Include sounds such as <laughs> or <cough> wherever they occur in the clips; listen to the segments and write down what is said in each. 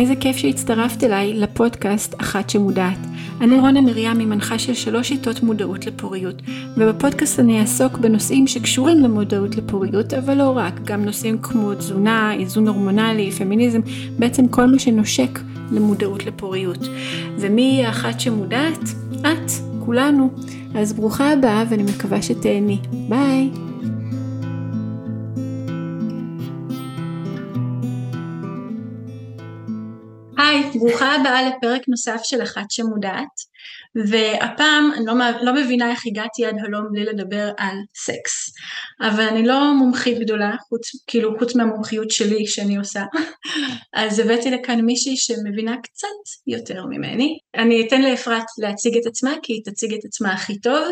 איזה כיף שהצטרפת אליי לפודקאסט אחת שמודעת. אני רונה מרים, היא מנחה של שלוש שיטות מודעות לפוריות, ובפודקאסט אני אעסוק בנושאים שקשורים למודעות לפוריות, אבל לא רק, גם נושאים כמו תזונה, איזון הורמונלי, פמיניזם, בעצם כל מה שנושק למודעות לפוריות. ומי היא האחת שמודעת? את, כולנו. אז ברוכה הבאה ואני מקווה שתהני. ביי! ברוכה הבאה לפרק נוסף של אחת שמודעת והפעם אני לא, לא מבינה איך הגעתי עד הלום בלי לדבר על סקס. אבל אני לא מומחית גדולה, חוץ, כאילו חוץ מהמומחיות שלי שאני עושה. אז הבאתי לכאן מישהי שמבינה קצת יותר ממני. אני אתן לאפרת להציג את עצמה כי היא תציג את עצמה הכי טוב.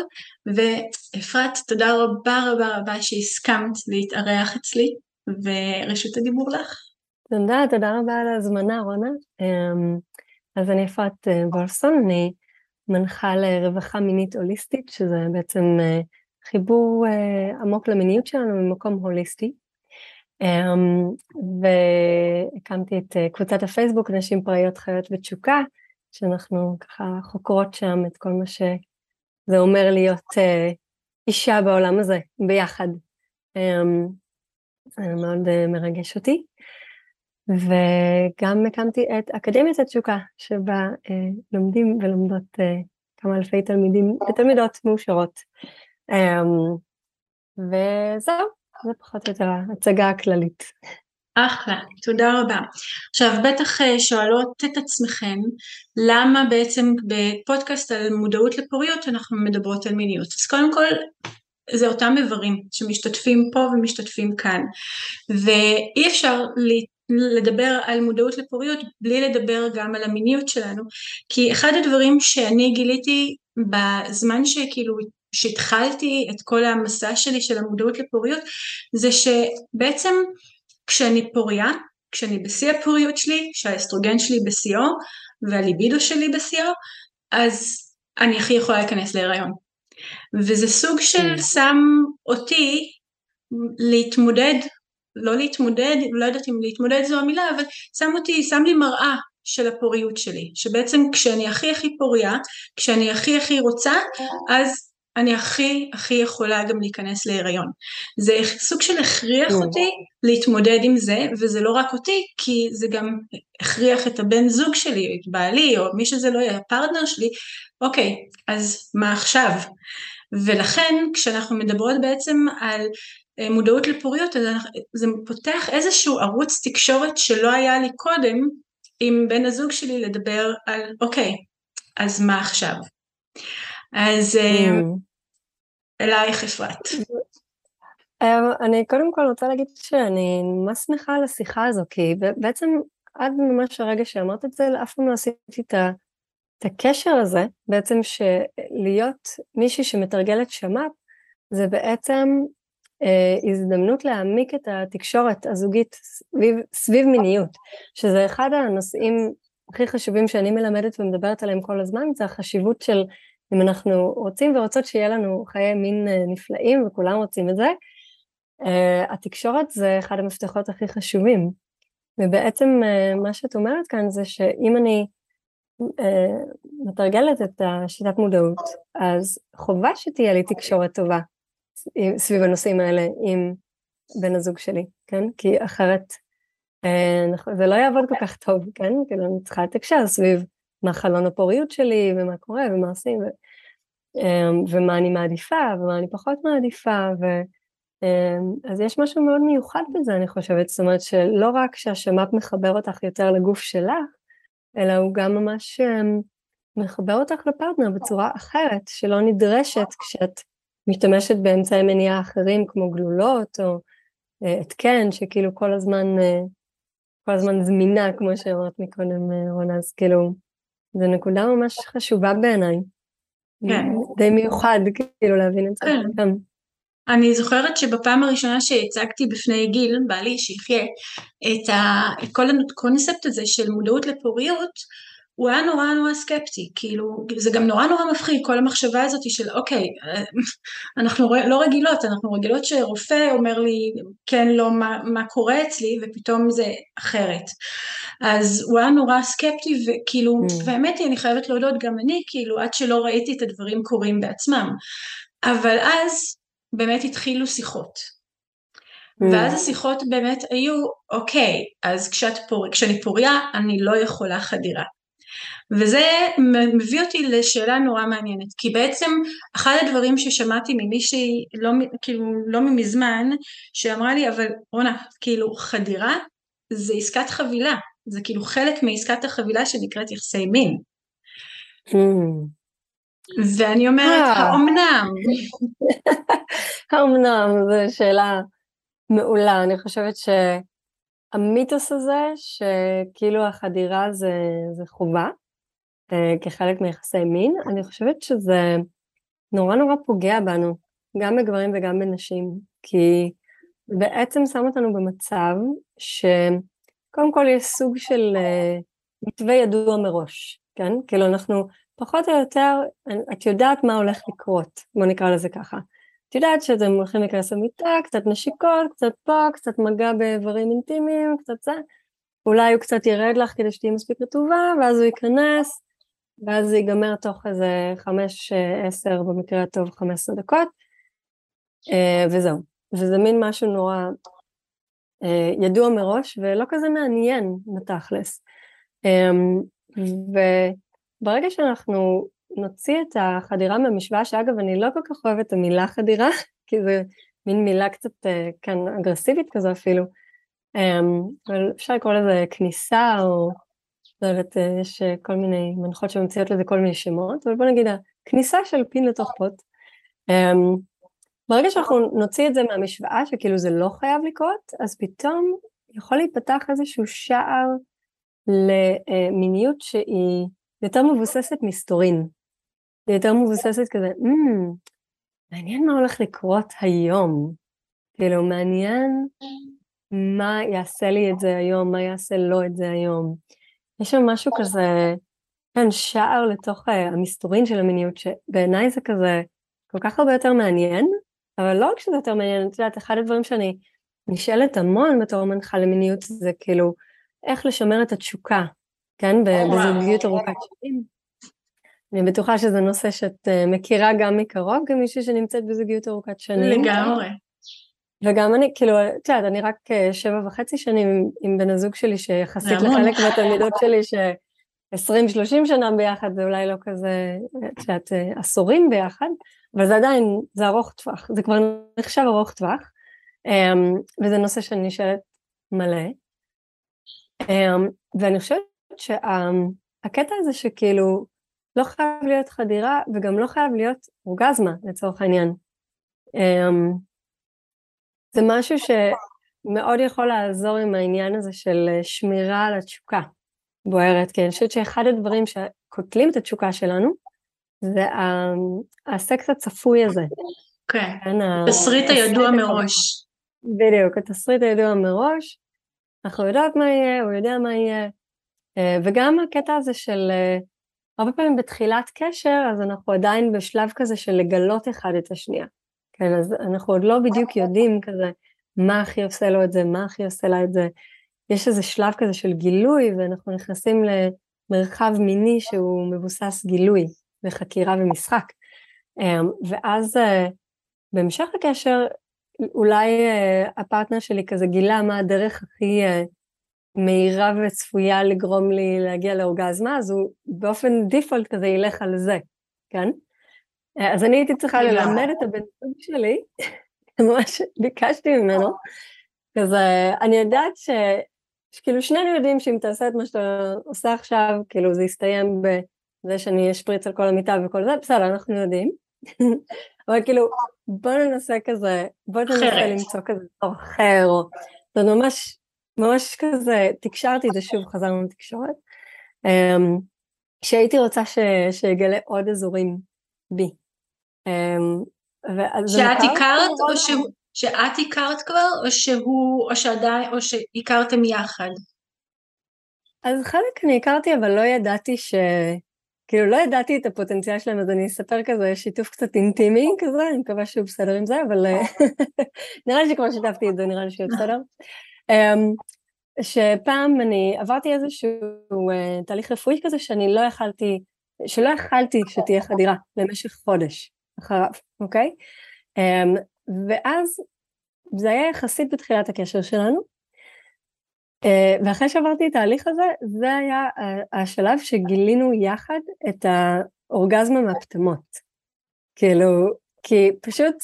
ואפרת תודה רבה רבה רבה שהסכמת להתארח אצלי ורשות הדיבור לך תודה, תודה רבה על ההזמנה, רונה. אמ, אז אני אפרת אה, וולפסון, אני מנחה לרווחה מינית הוליסטית, שזה בעצם אה, חיבור אה, עמוק למיניות שלנו ממקום הוליסטי. אמ, והקמתי את קבוצת הפייסבוק נשים פראיות חיות ותשוקה, שאנחנו ככה חוקרות שם את כל מה שזה אומר להיות אישה בעולם הזה, ביחד. אמ, זה מאוד מרגש אותי. וגם הקמתי את אקדמיית התשוקה, שבה אה, לומדים ולומדות אה, כמה אלפי תלמידים ותלמידות מאושרות. אה, וזהו, זה פחות או יותר ההצגה הכללית. אחלה, תודה רבה. עכשיו בטח אה, שואלות את עצמכם למה בעצם בפודקאסט על מודעות לפוריות אנחנו מדברות על מיניות. אז קודם כל זה אותם איברים שמשתתפים פה ומשתתפים כאן ואי אפשר לדבר על מודעות לפוריות בלי לדבר גם על המיניות שלנו כי אחד הדברים שאני גיליתי בזמן שכאילו שהתחלתי את כל המסע שלי של המודעות לפוריות זה שבעצם כשאני פוריה, כשאני בשיא הפוריות שלי, שהאסטרוגן שלי בשיאו והליבידו שלי בשיאו, אז אני הכי יכולה להיכנס להיריון. וזה סוג של כן. שם אותי להתמודד לא להתמודד, לא יודעת אם להתמודד זו המילה, אבל שם אותי, שם לי מראה של הפוריות שלי, שבעצם כשאני הכי הכי פוריה, כשאני הכי הכי רוצה, אז אני הכי הכי יכולה גם להיכנס להיריון. זה סוג של הכריח כן. אותי להתמודד עם זה, וזה לא רק אותי, כי זה גם הכריח את הבן זוג שלי, את בעלי, או מי שזה לא יהיה, הפרטנר שלי, אוקיי, אז מה עכשיו? ולכן כשאנחנו מדברות בעצם על מודעות לפוריות, זה פותח איזשהו ערוץ תקשורת שלא היה לי קודם עם בן הזוג שלי לדבר על אוקיי, אז מה עכשיו? אז אה. אלייך אפרת. אה, אני קודם כל רוצה להגיד שאני ממש שמחה על השיחה הזו, כי בעצם עד ממש הרגע שאמרת את זה, אף פעם לא עשיתי את הקשר הזה, בעצם שלהיות מישהי שמתרגלת שמ"פ, זה בעצם הזדמנות להעמיק את התקשורת הזוגית סביב, סביב מיניות, שזה אחד הנושאים הכי חשובים שאני מלמדת ומדברת עליהם כל הזמן, זה החשיבות של אם אנחנו רוצים ורוצות שיהיה לנו חיי מין אה, נפלאים וכולם רוצים את זה, uh, התקשורת זה אחד המפתחות הכי חשובים. ובעצם מה שאת אומרת כאן זה שאם אני מתרגלת את השיטת מודעות, אז חובה שתהיה לי תקשורת טובה סביב הנושאים האלה עם בן הזוג שלי, כן? כי אחרת אה, זה לא יעבוד כל כך טוב, כן? כאילו אני צריכה לתקשר סביב מה חלון הפוריות שלי ומה קורה ומה עושים ו, אה, ומה אני מעדיפה ומה אני פחות מעדיפה ו... אה, אז יש משהו מאוד מיוחד בזה אני חושבת, זאת אומרת שלא רק שהשמ"פ מחבר אותך יותר לגוף שלך, אלא הוא גם ממש מחבר אותך לפרטנר בצורה אחרת שלא נדרשת כשאת משתמשת באמצעי מניעה אחרים כמו גלולות או אה, התקן שכאילו כל הזמן, אה, כל הזמן זמינה כמו שאמרת מקודם אה, רונה, אז כאילו זו נקודה ממש חשובה בעיניי. כן. די מיוחד כאילו להבין את זה. כן. כן. אני זוכרת שבפעם הראשונה שהצגתי בפני גיל, בעלי שיחיה, את, ה, את כל הקונספט הזה של מודעות לפוריות, הוא היה נורא נורא סקפטי, כאילו, זה גם נורא נורא מפחיד, כל המחשבה הזאת של אוקיי, אנחנו לא רגילות, אנחנו רגילות שרופא אומר לי כן, לא, מה, מה קורה אצלי, ופתאום זה אחרת. אז הוא היה נורא סקפטי, וכאילו, mm. והאמת היא, אני חייבת להודות, גם אני, כאילו, עד שלא ראיתי את הדברים קורים בעצמם. אבל אז באמת התחילו שיחות. Mm. ואז השיחות באמת היו, אוקיי, אז כשאת פור... כשאני פוריה אני לא יכולה חדירה. וזה מביא אותי לשאלה נורא מעניינת, כי בעצם אחד הדברים ששמעתי ממישהי, לא, כאילו לא ממזמן, שאמרה לי, אבל רונה, כאילו חדירה זה עסקת חבילה, זה כאילו חלק מעסקת החבילה שנקראת יחסי מין. Mm. ואני אומרת, אה. האומנם? <laughs> האומנם, זו שאלה מעולה, אני חושבת שהמיתוס הזה, שכאילו החדירה זה, זה חובה, כחלק מיחסי מין, אני חושבת שזה נורא נורא פוגע בנו, גם בגברים וגם בנשים, כי בעצם שם אותנו במצב שקודם כל יש סוג של אה, מתווה ידוע מראש, כן? כאילו אנחנו פחות או יותר, את יודעת מה הולך לקרות, בוא נקרא לזה ככה. את יודעת שאתם הולכים להיכנס למיטה, קצת נשיקות, קצת פה, קצת מגע באיברים אינטימיים, קצת זה, אולי הוא קצת ירד לך כדי שתהיי מספיק רטובה, ואז הוא ייכנס, ואז זה ייגמר תוך איזה חמש, עשר, במקרה הטוב חמש עשרה דקות, אה, וזהו. וזה מין משהו נורא אה, ידוע מראש, ולא כזה מעניין בתכלס. וברגע שאנחנו נוציא את החדירה מהמשוואה, שאגב, אני לא כל כך אוהבת את המילה חדירה, <laughs> כי זה מין מילה קצת אה, כאן אגרסיבית כזו אפילו, אבל אפשר לקרוא לזה כניסה, או לא יודעת, אה, יש אה, כל מיני מנחות שממציאות לזה כל מיני שמות, אבל בוא נגיד הכניסה של פין לתוך פוט. אמ, ברגע שאנחנו נוציא את זה מהמשוואה, שכאילו זה לא חייב לקרות, אז פתאום יכול להיפתח איזשהו שער למיניות שהיא יותר מבוססת מסתורין. היא יותר מבוססת כזה, mm, מעניין מה הולך לקרות היום. כאילו, מעניין מה יעשה לי את זה היום, מה יעשה לו את זה היום. יש שם משהו כזה, כן, שער לתוך uh, המסתורין של המיניות, שבעיניי זה כזה כל כך הרבה יותר מעניין, אבל לא רק שזה יותר מעניין, את יודעת, אחד הדברים שאני נשאלת המון בתור מנחה למיניות, זה כאילו, איך לשמר את התשוקה, כן, בזוגיות ארוכת שנים. אני בטוחה שזה נושא שאת אה, מכירה גם מקרוב, כמישהי שנמצאת בזוגיות ארוכת שנים. לגמרי. וגם אני, כאילו, את יודעת, אני רק אה, שבע וחצי שנים עם, עם בן הזוג שלי, שיחסית לחלק מהתלמידות שלי, ש-20-30 שנה ביחד, זה אולי לא כזה, את יודעת, אה, עשורים ביחד, אבל זה עדיין, זה ארוך טווח, זה כבר נחשב ארוך טווח, אמ, וזה נושא שאני נשאלת מלא. אמ, ואני חושבת שהקטע הזה שכאילו, לא חייב להיות חדירה וגם לא חייב להיות אורגזמה לצורך העניין. זה משהו שמאוד יכול לעזור עם העניין הזה של שמירה על התשוקה בוערת, כי אני חושבת שאחד הדברים שקוטלים את התשוקה שלנו זה הסקס הצפוי הזה. כן, התסריט הידוע מראש. בדיוק, התסריט הידוע מראש, אנחנו יודעות מה יהיה, הוא יודע מה יהיה, אה, וגם הקטע הזה של אה, הרבה פעמים בתחילת קשר, אז אנחנו עדיין בשלב כזה של לגלות אחד את השנייה. כן, אז אנחנו עוד לא בדיוק יודעים כזה מה הכי עושה לו את זה, מה הכי עושה לה את זה. יש איזה שלב כזה של גילוי, ואנחנו נכנסים למרחב מיני שהוא מבוסס גילוי וחקירה ומשחק. אמ, ואז אה, בהמשך הקשר, אולי אה, הפרטנר שלי כזה גילה מה הדרך הכי אה, מהירה וצפויה לגרום לי להגיע לאורגזמה, אז הוא באופן דיפולט כזה ילך על זה, כן? אז אני הייתי צריכה ללמד את הבן זוג שלי, <laughs> ממש ביקשתי ממנו, כזה, אני יודעת ש... שכאילו שנינו יודעים שאם תעשה את מה שאתה עושה עכשיו, כאילו זה יסתיים בזה שאני אשפריץ על כל המיטה וכל זה, בסדר, אנחנו יודעים. <laughs> אבל כאילו, בוא ננסה כזה, בוא ננסה למצוא כזה תור אחר, או... זה ממש ממש כזה, תקשרתי את זה שוב, חזרנו לתקשורת, אמ, שהייתי רוצה ש, שיגלה עוד אזורים בי. אמ, שאת הכרת או שהוא, שאת הכרת כבר, או שהוא, או שעדיין, או שהכרתם יחד? אז חלק אני הכרתי, אבל לא ידעתי ש... כאילו, לא ידעתי את הפוטנציאל שלהם, אז אני אספר כזה שיתוף קצת אינטימי כזה, אני מקווה שהוא בסדר עם זה, אבל אה, <laughs> נראה לי שכבר שיתפתי את זה, נראה לי שהוא בסדר. אמ, שפעם אני עברתי איזשהו uh, תהליך רפואי כזה שאני לא יכלתי, שלא יכלתי שתהיה חדירה למשך חודש אחריו, אוקיי? Um, ואז זה היה יחסית בתחילת הקשר שלנו, uh, ואחרי שעברתי את ההליך הזה, זה היה uh, השלב שגילינו יחד את האורגזמה מהפטמות. כאילו, כי פשוט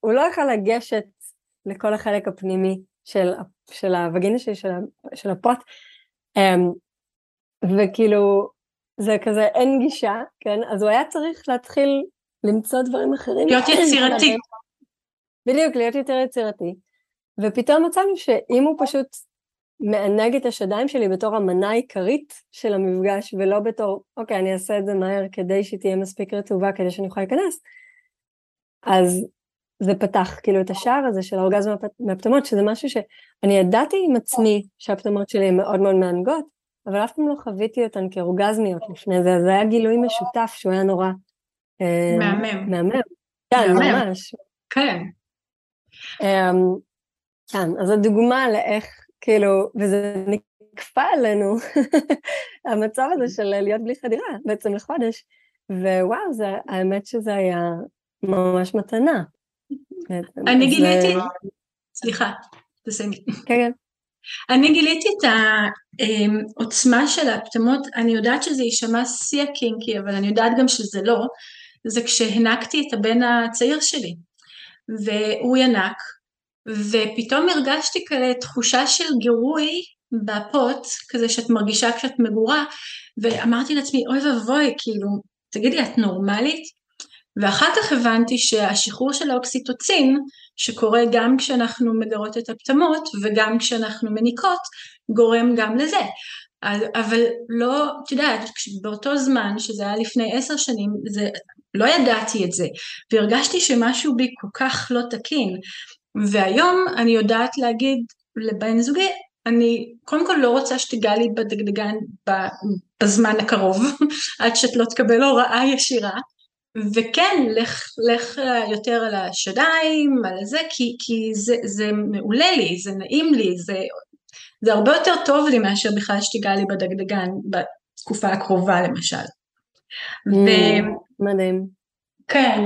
הוא לא יכול לגשת לכל החלק הפנימי של של הווגינה שלי, של, של הפוט, um, וכאילו, זה כזה אין גישה, כן? אז הוא היה צריך להתחיל למצוא דברים אחרים. להיות <laughs> יצירתי. בדיוק, להיות יותר יצירתי. ופתאום מצאנו שאם הוא פשוט מענג את השדיים שלי בתור המנה העיקרית של המפגש, ולא בתור, אוקיי, אני אעשה את זה מהר כדי שתהיה מספיק רטובה כדי שאני אוכל להיכנס, אז זה פתח כאילו את השער הזה של האורגזמה מהפטמות, שזה משהו שאני ידעתי עם עצמי שהפטמות שלי הן מאוד מאוד מענגות, אבל אף פעם לא חוויתי אותן כאורגזמיות לפני זה, זה היה גילוי משותף שהוא היה נורא... אה, מהמם. מהמם. כן, ממש. כן. אמ, כן, אז הדוגמה לאיך, כאילו, וזה נקפא עלינו, <laughs> המצב הזה של להיות בלי חדירה בעצם לחודש, ווואו, זה, האמת שזה היה ממש מתנה. אני גיליתי, סליחה, תסיימי. כן, כן. אני גיליתי את העוצמה של הפטמות, אני יודעת שזה יישמע שיא הקינקי, אבל אני יודעת גם שזה לא, זה כשהנקתי את הבן הצעיר שלי, והוא ינק, ופתאום הרגשתי כאלה תחושה של גירוי בפוט, כזה שאת מרגישה כשאת מגורה, ואמרתי לעצמי, אוי ואבוי, כאילו, תגידי, את נורמלית? ואחר כך הבנתי שהשחרור של האוקסיטוצין, שקורה גם כשאנחנו מגרות את הפטמות וגם כשאנחנו מניקות, גורם גם לזה. אבל לא, את יודעת, באותו זמן, שזה היה לפני עשר שנים, זה, לא ידעתי את זה, והרגשתי שמשהו בי כל כך לא תקין. והיום אני יודעת להגיד לבן זוגי, אני קודם כל לא רוצה שתיגע לי בדגדגן בזמן הקרוב, <laughs> עד שאת לא תקבל הוראה ישירה, וכן, לך, לך יותר על השדיים, על זה, כי, כי זה, זה מעולה לי, זה נעים לי, זה, זה הרבה יותר טוב לי מאשר בכלל שתיגע לי בדגדגן בתקופה הקרובה למשל. Mm, ו... מדהים. כן,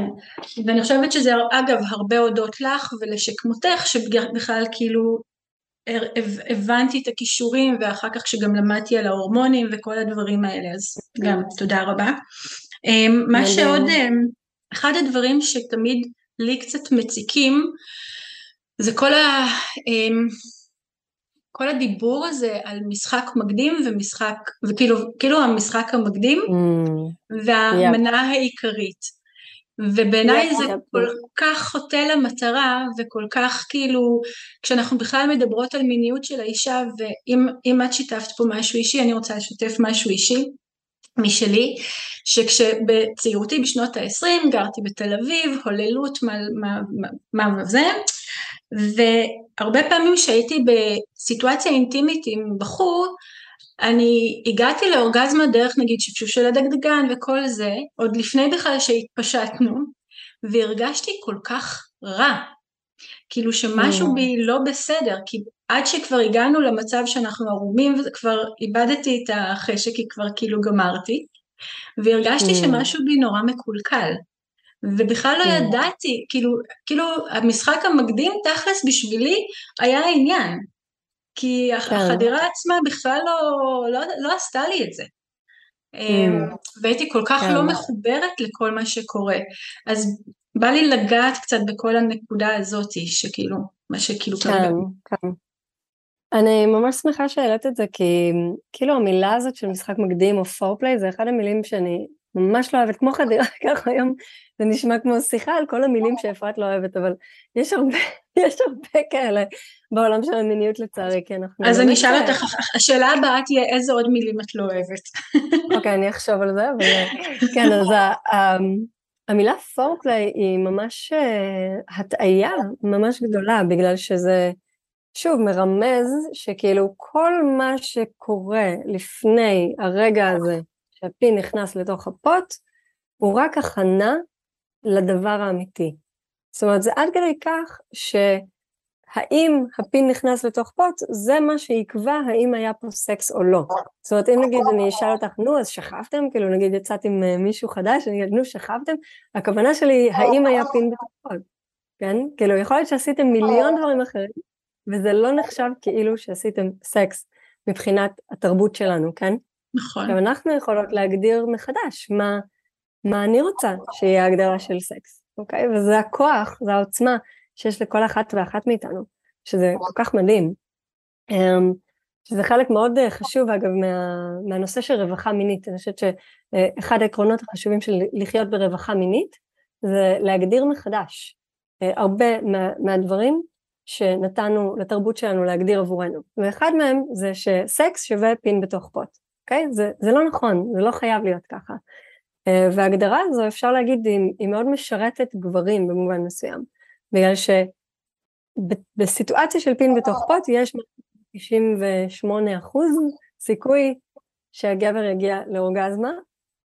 ואני חושבת שזה אגב הרבה הודות לך ולשכמותך שבכלל כאילו הבנתי את הכישורים ואחר כך שגם למדתי על ההורמונים וכל הדברים האלה אז גם תודה רבה. אמ, מה שעוד, אמ, אחד הדברים שתמיד לי קצת מציקים, זה כל, ה, אמ, כל הדיבור הזה על משחק מקדים ומשחק, וכאילו כאילו המשחק המקדים mm, והמנה yeah. העיקרית. ובעיניי yeah, זה yeah. כל כך חוטא למטרה וכל כך כאילו כשאנחנו בכלל מדברות על מיניות של האישה ואם את שיתפת פה משהו אישי אני רוצה לשתף משהו אישי משלי, שכשבצעירותי בשנות ה-20 גרתי בתל אביב, הוללות, מה, מה, מה, מה וזה, והרבה פעמים שהייתי בסיטואציה אינטימית עם בחור, אני הגעתי לאורגזמה דרך נגיד שפשוש של הדגדגן וכל זה, עוד לפני בכלל שהתפשטנו, והרגשתי כל כך רע, כאילו שמשהו mm. בי לא בסדר, כי עד שכבר הגענו למצב שאנחנו ערומים וכבר איבדתי את החשק כי כבר כאילו גמרתי והרגשתי mm. שמשהו בי נורא מקולקל ובכלל לא mm. ידעתי, כאילו, כאילו המשחק המקדים תכלס בשבילי היה העניין כי כן. החדירה עצמה בכלל לא, לא, לא עשתה לי את זה mm. והייתי כל כך לא כן. מחוברת לכל מה שקורה אז בא לי לגעת קצת בכל הנקודה הזאתי שכאילו מה שכאילו כן, כן. אני ממש שמחה שהעלית את זה, כי כאילו המילה הזאת של משחק מקדים או פורפליי זה אחד המילים שאני ממש לא אוהבת, כמו חדירה <laughs> ככה היום זה נשמע כמו שיחה על כל המילים שאפרת לא אוהבת, אבל יש הרבה, <laughs> יש הרבה כאלה בעולם של המיניות לצערי, כי אנחנו... אז אני אשאל אותך, השאלה הבאה תהיה איזה עוד מילים את לא אוהבת. <laughs> אוקיי, אני אחשוב על זה, אבל כן, אז המילה פורפליי היא ממש אה, הטעיה ממש גדולה, בגלל שזה... שוב, מרמז שכאילו כל מה שקורה לפני הרגע הזה שהפין נכנס לתוך הפוט, הוא רק הכנה לדבר האמיתי. זאת אומרת, זה עד כדי כך שהאם הפין נכנס לתוך פוט, זה מה שיקבע האם היה פה סקס או לא. זאת אומרת, אם נגיד אני אשאל אותך, נו, אז שכבתם? כאילו, נגיד יצאת עם אה, מישהו חדש, אני אגיד, נו, שכבתם? הכוונה שלי, האם היה פין בתוך פוט, כן? כאילו, יכול להיות שעשיתם מיליון דברים אחרים, וזה לא נחשב כאילו שעשיתם סקס מבחינת התרבות שלנו, כן? נכון. עכשיו אנחנו יכולות להגדיר מחדש מה, מה אני רוצה שיהיה ההגדרה של סקס, אוקיי? וזה הכוח, זה העוצמה שיש לכל אחת ואחת מאיתנו, שזה כל כך מדהים. אמ, שזה חלק מאוד אה, חשוב אגב מה, מהנושא של רווחה מינית, אני חושבת שאחד העקרונות החשובים של לחיות ברווחה מינית זה להגדיר מחדש אה, הרבה מה, מהדברים שנתנו לתרבות שלנו להגדיר עבורנו, ואחד מהם זה שסקס שווה פין בתוך פוט, אוקיי? זה, זה לא נכון, זה לא חייב להיות ככה. אה, וההגדרה הזו אפשר להגיד היא, היא מאוד משרתת גברים במובן מסוים, בגלל שבסיטואציה של פין בתוך פוט יש 98 אחוז סיכוי שהגבר יגיע לאורגזמה,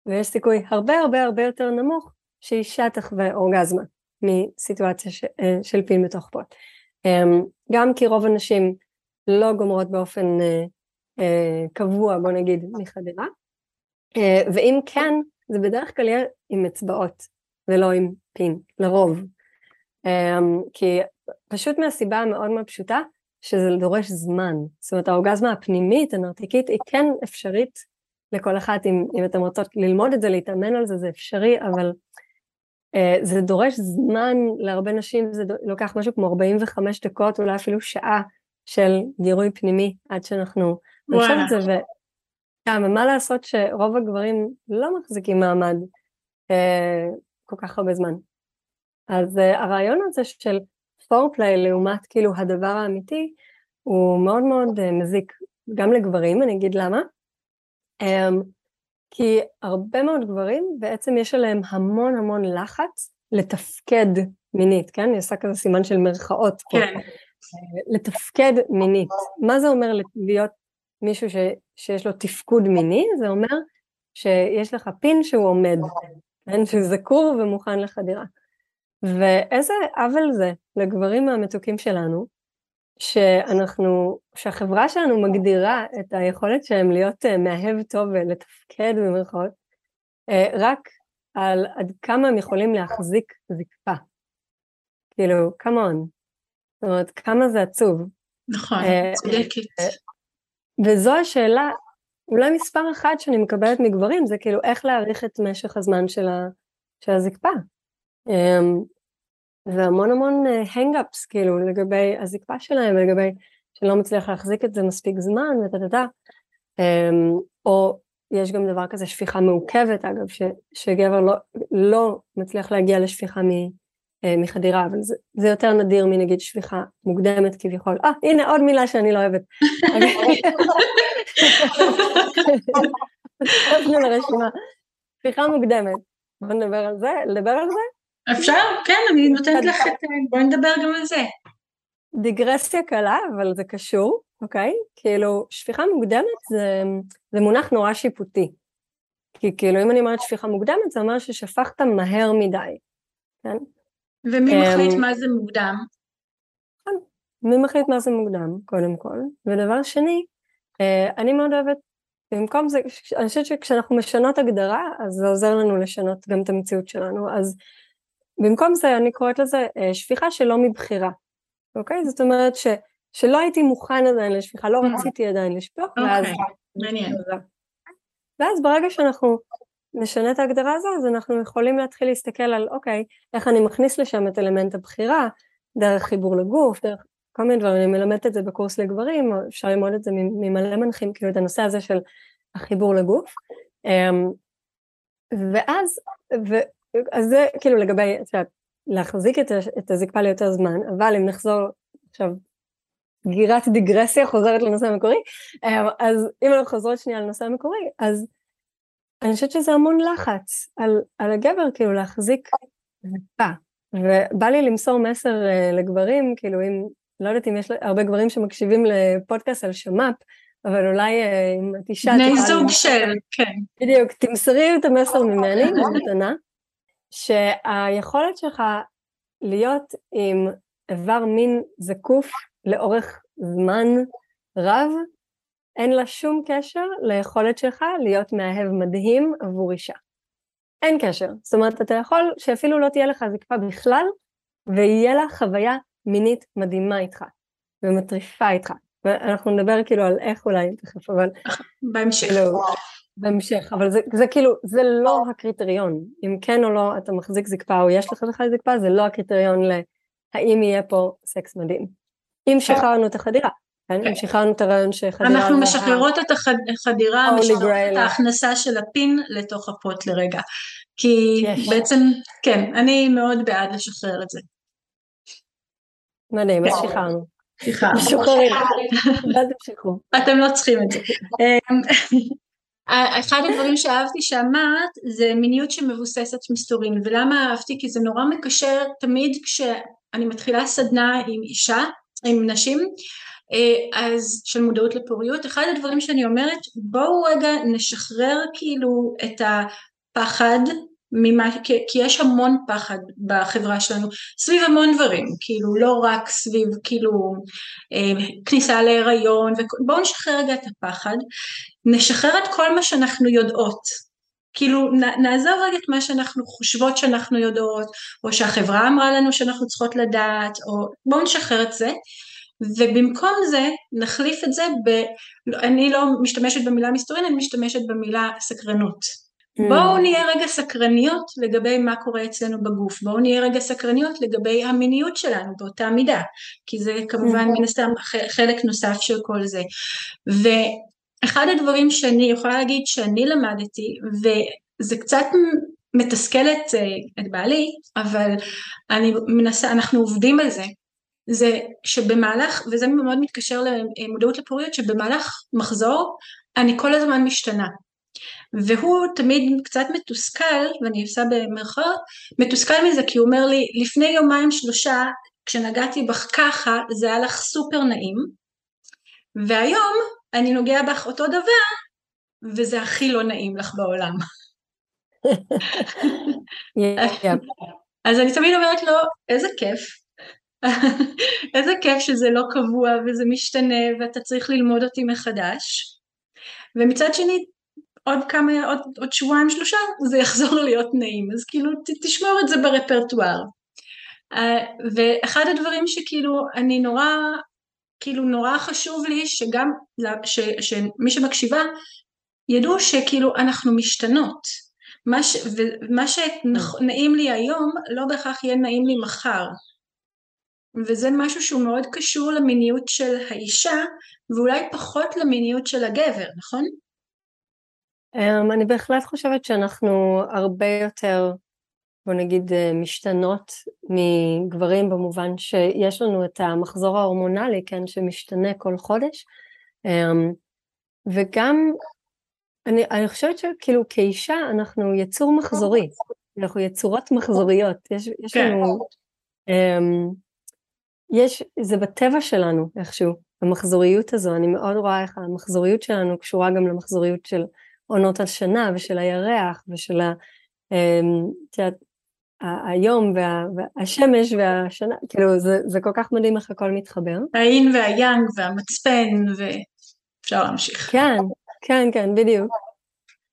ויש סיכוי הרבה הרבה הרבה יותר נמוך שאישה תחווה אורגזמה מסיטואציה ש, אה, של פין בתוך פוט. אמ, גם כי רוב הנשים לא גומרות באופן אה, קבוע בוא נגיד מחדרה ואם כן זה בדרך כלל יהיה עם אצבעות ולא עם פין לרוב. אמ, כי פשוט מהסיבה המאוד מאוד פשוטה שזה דורש זמן. זאת אומרת האורגזמה הפנימית הנרתיקית היא כן אפשרית לכל אחת אם, אם אתם רוצות ללמוד את זה להתאמן על זה זה אפשרי אבל אה, זה דורש זמן להרבה נשים, זה לוקח משהו כמו 45 דקות, אולי אפילו שעה של גירוי פנימי עד שאנחנו נשאר את זה, ומה לעשות שרוב הגברים לא מחזיקים מעמד אה, כל כך הרבה זמן. אז אה, הרעיון הזה של פורפליי לעומת כאילו הדבר האמיתי, הוא מאוד מאוד אה, מזיק גם לגברים, אני אגיד למה. אה, כי הרבה מאוד גברים בעצם יש עליהם המון המון לחץ לתפקד מינית, כן? אני עושה כזה סימן של מרכאות פה. כן. לתפקד מינית. מה זה אומר להיות מישהו ש, שיש לו תפקוד מיני? זה אומר שיש לך פין שהוא עומד, כן? שהוא זקור ומוכן לחדירה. ואיזה עוול זה לגברים המתוקים שלנו, שאנחנו, שהחברה שלנו מגדירה את היכולת שלהם להיות uh, מאהב טוב ולתפקד במרכאות, uh, רק על עד כמה הם יכולים להחזיק זקפה. כאילו, כמון. זאת אומרת, כמה זה עצוב. נכון, uh, צודקת. וזו השאלה, אולי מספר אחד שאני מקבלת מגברים, זה כאילו איך להאריך את משך הזמן של, ה, של הזקפה. Um, והמון המון הנגאפס אה, כאילו לגבי הזקפה שלהם ולגבי שלא מצליח להחזיק את זה מספיק זמן וטה אמ, או יש גם דבר כזה שפיכה מעוכבת אגב ש, שגבר לא, לא מצליח להגיע לשפיכה מ, מחדירה אבל זה, זה יותר נדיר מנגיד שפיכה מוקדמת כביכול אה הנה עוד מילה שאני לא אוהבת <laughs> שפיכה מוקדמת בוא נדבר על זה לדבר על זה אפשר? כן, אני נותנת לך את... בואי נדבר גם על זה. דיגרסיה קלה, אבל זה קשור, אוקיי? כאילו, שפיכה מוקדמת זה, זה מונח נורא שיפוטי. כי כאילו, אם אני אומרת שפיכה מוקדמת, זה אומר ששפכת מהר מדי, כן? ומי אמ, מחליט מה זה מוקדם? כן, מי מחליט מה זה מוקדם, קודם כל. ודבר שני, אה, אני מאוד אוהבת, במקום זה, אני חושבת שכשאנחנו משנות הגדרה, אז זה עוזר לנו לשנות גם את המציאות שלנו. אז במקום זה אני קוראת לזה אה, שפיכה שלא מבחירה, אוקיי? זאת אומרת ש, שלא הייתי מוכן עדיין לשפיכה, לא אוקיי. רציתי עדיין לשפוך, ואז... מעניין. ואז ברגע שאנחנו נשנה את ההגדרה הזו, אז אנחנו יכולים להתחיל להסתכל על, אוקיי, איך אני מכניס לשם את אלמנט הבחירה, דרך חיבור לגוף, דרך כל מיני דברים, אני מלמדת את זה בקורס לגברים, אפשר ללמוד את זה ממלא מנחים, כאילו את הנושא הזה של החיבור לגוף. אמ, ואז, אז זה כאילו לגבי, את יודעת, להחזיק את, את הזקפה ליותר זמן, אבל אם נחזור עכשיו, סגירת דיגרסיה חוזרת לנושא המקורי, אה, אז אם אנחנו חוזרות שנייה לנושא המקורי, אז אני חושבת שזה המון לחץ על, על הגבר כאילו להחזיק זקפה, ובא לי למסור מסר uh, לגברים, כאילו אם לא יודעת אם יש הרבה גברים שמקשיבים לפודקאסט על שמ"פ, אבל אולי אה, אם את אישה... בני זוג של, כן. בדיוק, תמסרי את המסר ממני, במתנה, שהיכולת שלך להיות עם איבר מין זקוף לאורך זמן רב, אין לה שום קשר ליכולת שלך להיות מאהב מדהים עבור אישה. אין קשר. זאת אומרת, אתה יכול שאפילו לא תהיה לך זקפה בכלל, ויהיה לה חוויה מינית מדהימה איתך, ומטריפה איתך. ואנחנו נדבר כאילו על איך אולי תכף, אבל... בהמשך. כאילו, בהמשך, אבל זה, זה כאילו, זה לא הקריטריון. אם כן או לא אתה מחזיק זקפה או יש לך בכלל זקפה, זה לא הקריטריון להאם יהיה פה סקס מדהים. אם שחררנו את החדירה, כן? שחררנו את הרעיון שחדירה... אנחנו משחררות את החדירה, משחררות את ההכנסה של הפין לתוך הפוט לרגע. כי בעצם, כן, אני מאוד בעד לשחרר את זה. מדהים, אז כן. שחררנו. משוחררים. <laughs> אתם לא צריכים את זה. <laughs> אמ, <laughs> אחד הדברים שאהבתי שאמרת זה מיניות שמבוססת מסתורין ולמה אהבתי כי זה נורא מקשר תמיד כשאני מתחילה סדנה עם אישה עם נשים אז של מודעות לפוריות אחד הדברים שאני אומרת בואו רגע נשחרר כאילו את הפחד ממה, כי, כי יש המון פחד בחברה שלנו סביב המון דברים, כאילו לא רק סביב כאילו אה, כניסה להיריון, בואו נשחרר רגע את הפחד, נשחרר את כל מה שאנחנו יודעות, כאילו נעזוב רגע את מה שאנחנו חושבות שאנחנו יודעות, או שהחברה אמרה לנו שאנחנו צריכות לדעת, או בואו נשחרר את זה, ובמקום זה נחליף את זה ב... אני לא משתמשת במילה מסתורין, אני משתמשת במילה סקרנות. בואו mm. נהיה רגע סקרניות לגבי מה קורה אצלנו בגוף, בואו נהיה רגע סקרניות לגבי המיניות שלנו באותה מידה, כי זה כמובן mm. מן הסתם חלק נוסף של כל זה. ואחד הדברים שאני יכולה להגיד שאני למדתי, וזה קצת מתסכל את, אה, את בעלי, אבל אני מנסה, אנחנו עובדים על זה, זה שבמהלך, וזה מאוד מתקשר למודעות לפוריות, שבמהלך מחזור אני כל הזמן משתנה. והוא תמיד קצת מתוסכל, ואני עושה במרכאות, מתוסכל מזה כי הוא אומר לי, לפני יומיים שלושה, כשנגעתי בך ככה, זה היה לך סופר נעים, והיום אני נוגע בך אותו דבר, וזה הכי לא נעים לך בעולם. <laughs> אז אני תמיד אומרת לו, איזה כיף, <laughs> איזה כיף שזה לא קבוע וזה משתנה ואתה צריך ללמוד אותי מחדש. ומצד שני עוד כמה, עוד, עוד שבועיים שלושה זה <laughs> יחזור להיות נעים, אז כאילו ת, תשמור את זה ברפרטואר. Uh, ואחד הדברים שכאילו אני נורא, כאילו נורא חשוב לי שגם, ש, שמי שמקשיבה ידעו שכאילו אנחנו משתנות. מה ש, ומה שנעים לי היום לא בהכרח יהיה נעים לי מחר. וזה משהו שהוא מאוד קשור למיניות של האישה ואולי פחות למיניות של הגבר, נכון? Um, אני בהחלט חושבת שאנחנו הרבה יותר, בוא נגיד, אה, משתנות מגברים במובן שיש לנו את המחזור ההורמונלי, כן, שמשתנה כל חודש, um, וגם, אני, אני חושבת שכאילו כאישה אנחנו יצור מחזורי, אנחנו יצורות מחזוריות, יש, יש כן. לנו, um, יש, זה בטבע שלנו איכשהו, המחזוריות הזו, אני מאוד רואה איך המחזוריות שלנו קשורה גם למחזוריות של עונות השנה ושל הירח ושל ה... אמ, היום וה, והשמש והשנה, כאילו זה, זה כל כך מדהים איך הכל מתחבר. האין והיאנג והמצפן ואפשר להמשיך. כן, כן, כן, בדיוק.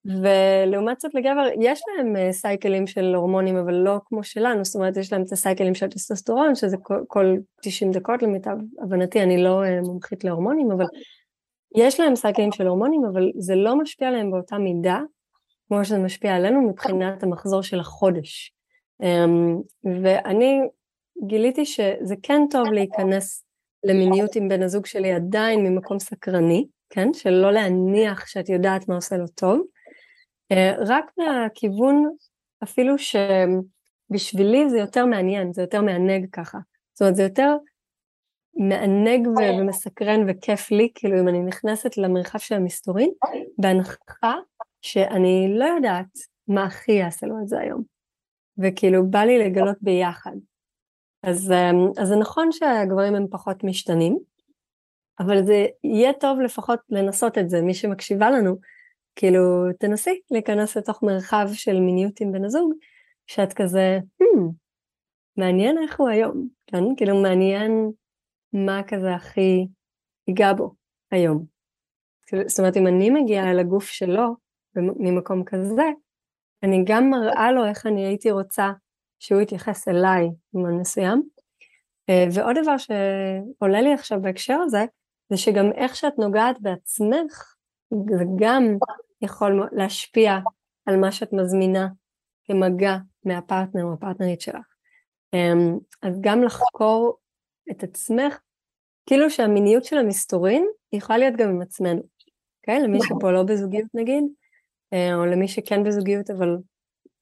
ולעומת זאת לגבר יש להם אה, סייקלים של הורמונים אבל לא כמו שלנו, זאת אומרת יש להם את הסייקלים של טסטוסטרון שזה כל, כל 90 דקות למיטב הבנתי, אני לא אה, מומחית להורמונים אבל יש להם סייקלים של הורמונים, אבל זה לא משפיע עליהם באותה מידה, כמו שזה משפיע עלינו מבחינת המחזור של החודש. אמ, ואני גיליתי שזה כן טוב להיכנס למיניות עם בן הזוג שלי עדיין ממקום סקרני, כן? של לא להניח שאת יודעת מה עושה לו טוב, רק מהכיוון אפילו שבשבילי זה יותר מעניין, זה יותר מענג ככה. זאת אומרת, זה יותר מענג ומסקרן וכיף לי, כאילו אם אני נכנסת למרחב של המסתורין, בהנחה שאני לא יודעת מה הכי יעשה לו את זה היום. וכאילו בא לי לגלות ביחד. אז, אז זה נכון שהגברים הם פחות משתנים, אבל זה יהיה טוב לפחות לנסות את זה, מי שמקשיבה לנו, כאילו תנסי להיכנס לתוך מרחב של מיניות עם בן הזוג, שאת כזה, hmm, מעניין איך הוא היום, כן? כאילו מעניין מה כזה הכי ייגע בו היום. כאילו, זאת אומרת, אם אני מגיעה אל הגוף שלו ממקום כזה, אני גם מראה לו איך אני הייתי רוצה שהוא יתייחס אליי בזמן מסוים. אה, ועוד דבר שעולה לי עכשיו בהקשר הזה, זה שגם איך שאת נוגעת בעצמך, זה גם יכול להשפיע על מה שאת מזמינה כמגע מהפרטנר או הפרטנרית שלך. אמ, אז גם לחקור את עצמך, כאילו שהמיניות של המסתורין יכולה להיות גם עם עצמנו, אוקיי? למי נכון. שפה לא בזוגיות נגיד, אה, או למי שכן בזוגיות אבל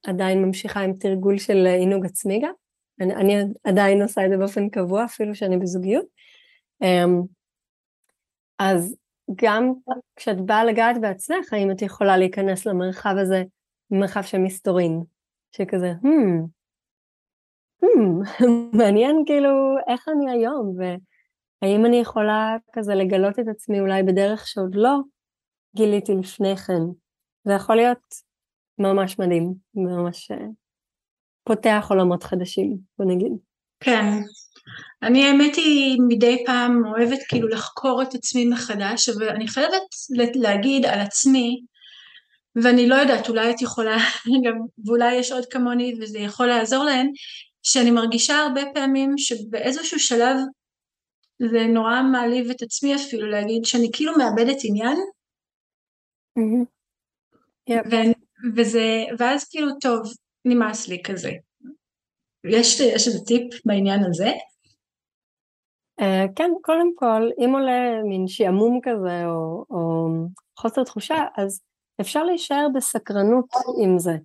עדיין ממשיכה עם תרגול של עינוג עצמי גם, אני, אני עדיין עושה את זה באופן קבוע אפילו שאני בזוגיות. אמ, אז גם כשאת באה לגעת בעצמך, האם את יכולה להיכנס למרחב הזה, מרחב של מסתורין, שכזה, hmm, hmm, <laughs> מעניין כאילו איך אני היום, והאם אני יכולה כזה לגלות את עצמי אולי בדרך שעוד לא גיליתי לפני כן. זה יכול להיות ממש מדהים, ממש אה, פותח עולמות חדשים, בוא נגיד. כן. אני האמת היא מדי פעם אוהבת כאילו לחקור את עצמי מחדש, אבל אני חייבת להגיד על עצמי, ואני לא יודעת, אולי את יכולה, <laughs> גם, ואולי יש עוד כמוני וזה יכול לעזור להן, שאני מרגישה הרבה פעמים שבאיזשהו שלב זה נורא מעליב את עצמי אפילו להגיד שאני כאילו מאבדת עניין. Mm-hmm. Yep. ו- וזה, ואז כאילו טוב, נמאס לי כזה. יש, יש איזה טיפ בעניין הזה? Uh, כן, קודם כל, אם עולה מין שעמום כזה או, או חוסר תחושה, אז אפשר להישאר בסקרנות עם זה.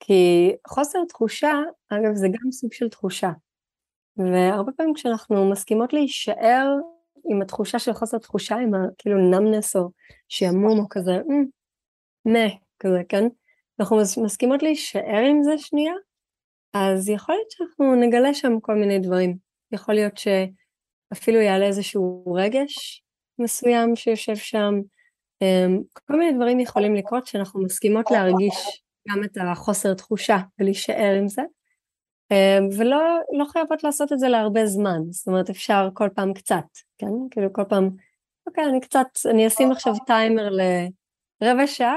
כי חוסר תחושה, אגב, זה גם סוג של תחושה. והרבה פעמים כשאנחנו מסכימות להישאר עם התחושה של חוסר תחושה, עם כאילו נמנס או שעמום או כזה, מה, כזה, כן? אנחנו מסכימות להישאר עם זה שנייה, אז יכול להיות שאנחנו נגלה שם כל מיני דברים. יכול להיות שאפילו יעלה איזשהו רגש מסוים שיושב שם. אמ, כל מיני דברים יכולים לקרות שאנחנו מסכימות להרגיש גם את החוסר תחושה ולהישאר עם זה. אמ, ולא לא חייבות לעשות את זה להרבה זמן, זאת אומרת אפשר כל פעם קצת, כן? כאילו כל פעם, אוקיי, אני קצת, אני אשים עכשיו טיימר לרבע שעה,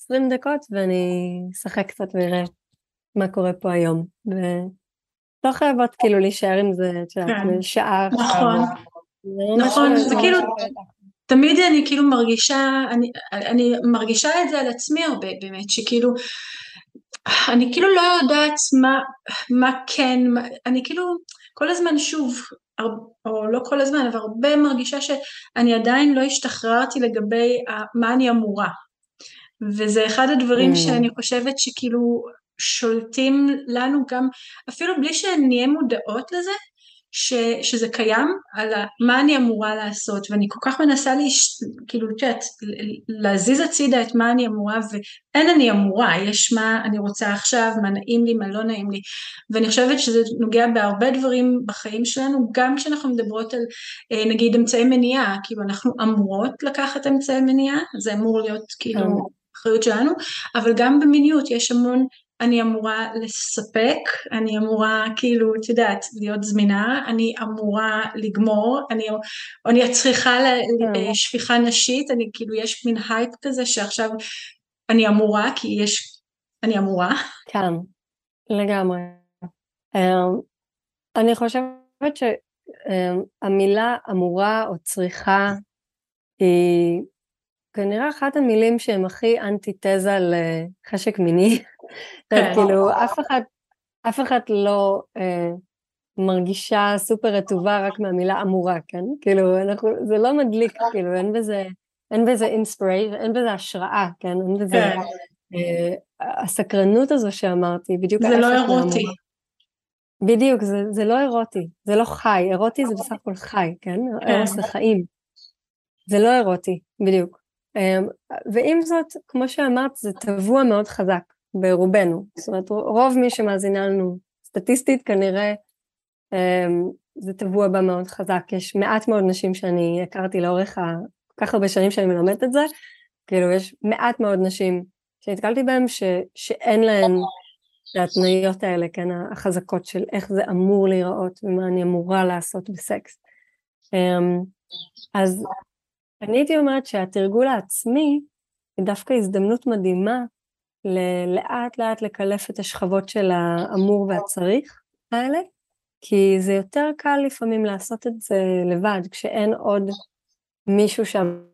עשרים דקות, ואני אשחק קצת ואראה מה קורה פה היום. ולא חייבות כאילו להישאר עם זה, את יודעת, כן. שעה. נכון, נכון, זה כאילו... תמיד אני כאילו מרגישה, אני, אני מרגישה את זה על עצמי הרבה באמת, שכאילו, אני כאילו לא יודעת מה, מה כן, מה, אני כאילו כל הזמן שוב, או לא כל הזמן, אבל הרבה מרגישה שאני עדיין לא השתחררתי לגבי מה אני אמורה. וזה אחד הדברים mm. שאני חושבת שכאילו שולטים לנו גם, אפילו בלי שנהיה מודעות לזה, ש, שזה קיים, על מה אני אמורה לעשות, ואני כל כך מנסה להש... כאילו, את יודעת, להזיז הצידה את מה אני אמורה, ואין אני אמורה, יש מה אני רוצה עכשיו, מה נעים לי, מה לא נעים לי, ואני חושבת שזה נוגע בהרבה דברים בחיים שלנו, גם כשאנחנו מדברות על אה, נגיד אמצעי מניעה, כאילו אנחנו אמורות לקחת אמצעי מניעה, זה אמור להיות כאילו אחריות שלנו, אבל גם במיניות יש המון אני אמורה לספק, אני אמורה כאילו, את יודעת, להיות זמינה, אני אמורה לגמור, אני, אני צריכה לשפיכה כן. נשית, אני כאילו, יש מין הייפ כזה שעכשיו אני אמורה, כי יש, אני אמורה. כן, לגמרי. אמ, אני חושבת שהמילה אמורה או צריכה היא כנראה אחת המילים שהן הכי אנטיתזה לחשק מיני. כן. כאילו, אף אחד, אף אחד לא אה, מרגישה סופר רטובה רק מהמילה אמורה, כן? כאילו, אנחנו, זה לא מדליק, כאילו, אין בזה, אין בזה אינספירי, אין בזה השראה, כן? אין בזה... כן. אה, הסקרנות הזו שאמרתי, בדיוק זה לא אירוטי. בדיוק, זה, זה לא אירוטי, זה לא חי, אירוטי זה בסך הכל חי, כן? כן. ארוס לחיים. זה לא אירוטי, בדיוק. אמ, ועם זאת, כמו שאמרת, זה טבוע מאוד חזק ברובנו. זאת אומרת, רוב מי שמאזינה לנו סטטיסטית כנראה אמ, זה טבוע בה מאוד חזק, יש מעט מאוד נשים שאני הכרתי לאורך. כל כך הרבה שנים שאני מלמדת את זה, כאילו יש מעט מאוד נשים שנתקלתי בהן ש... שאין להן את ההתניות האלה, כן, החזקות של איך זה אמור להיראות ומה אני אמורה לעשות בסקס. אמ, אז אני הייתי אומרת שהתרגול העצמי היא דווקא הזדמנות מדהימה לאט לאט לקלף את השכבות של האמור והצריך האלה, כי זה יותר קל לפעמים לעשות את זה לבד, כשאין עוד מישהו שם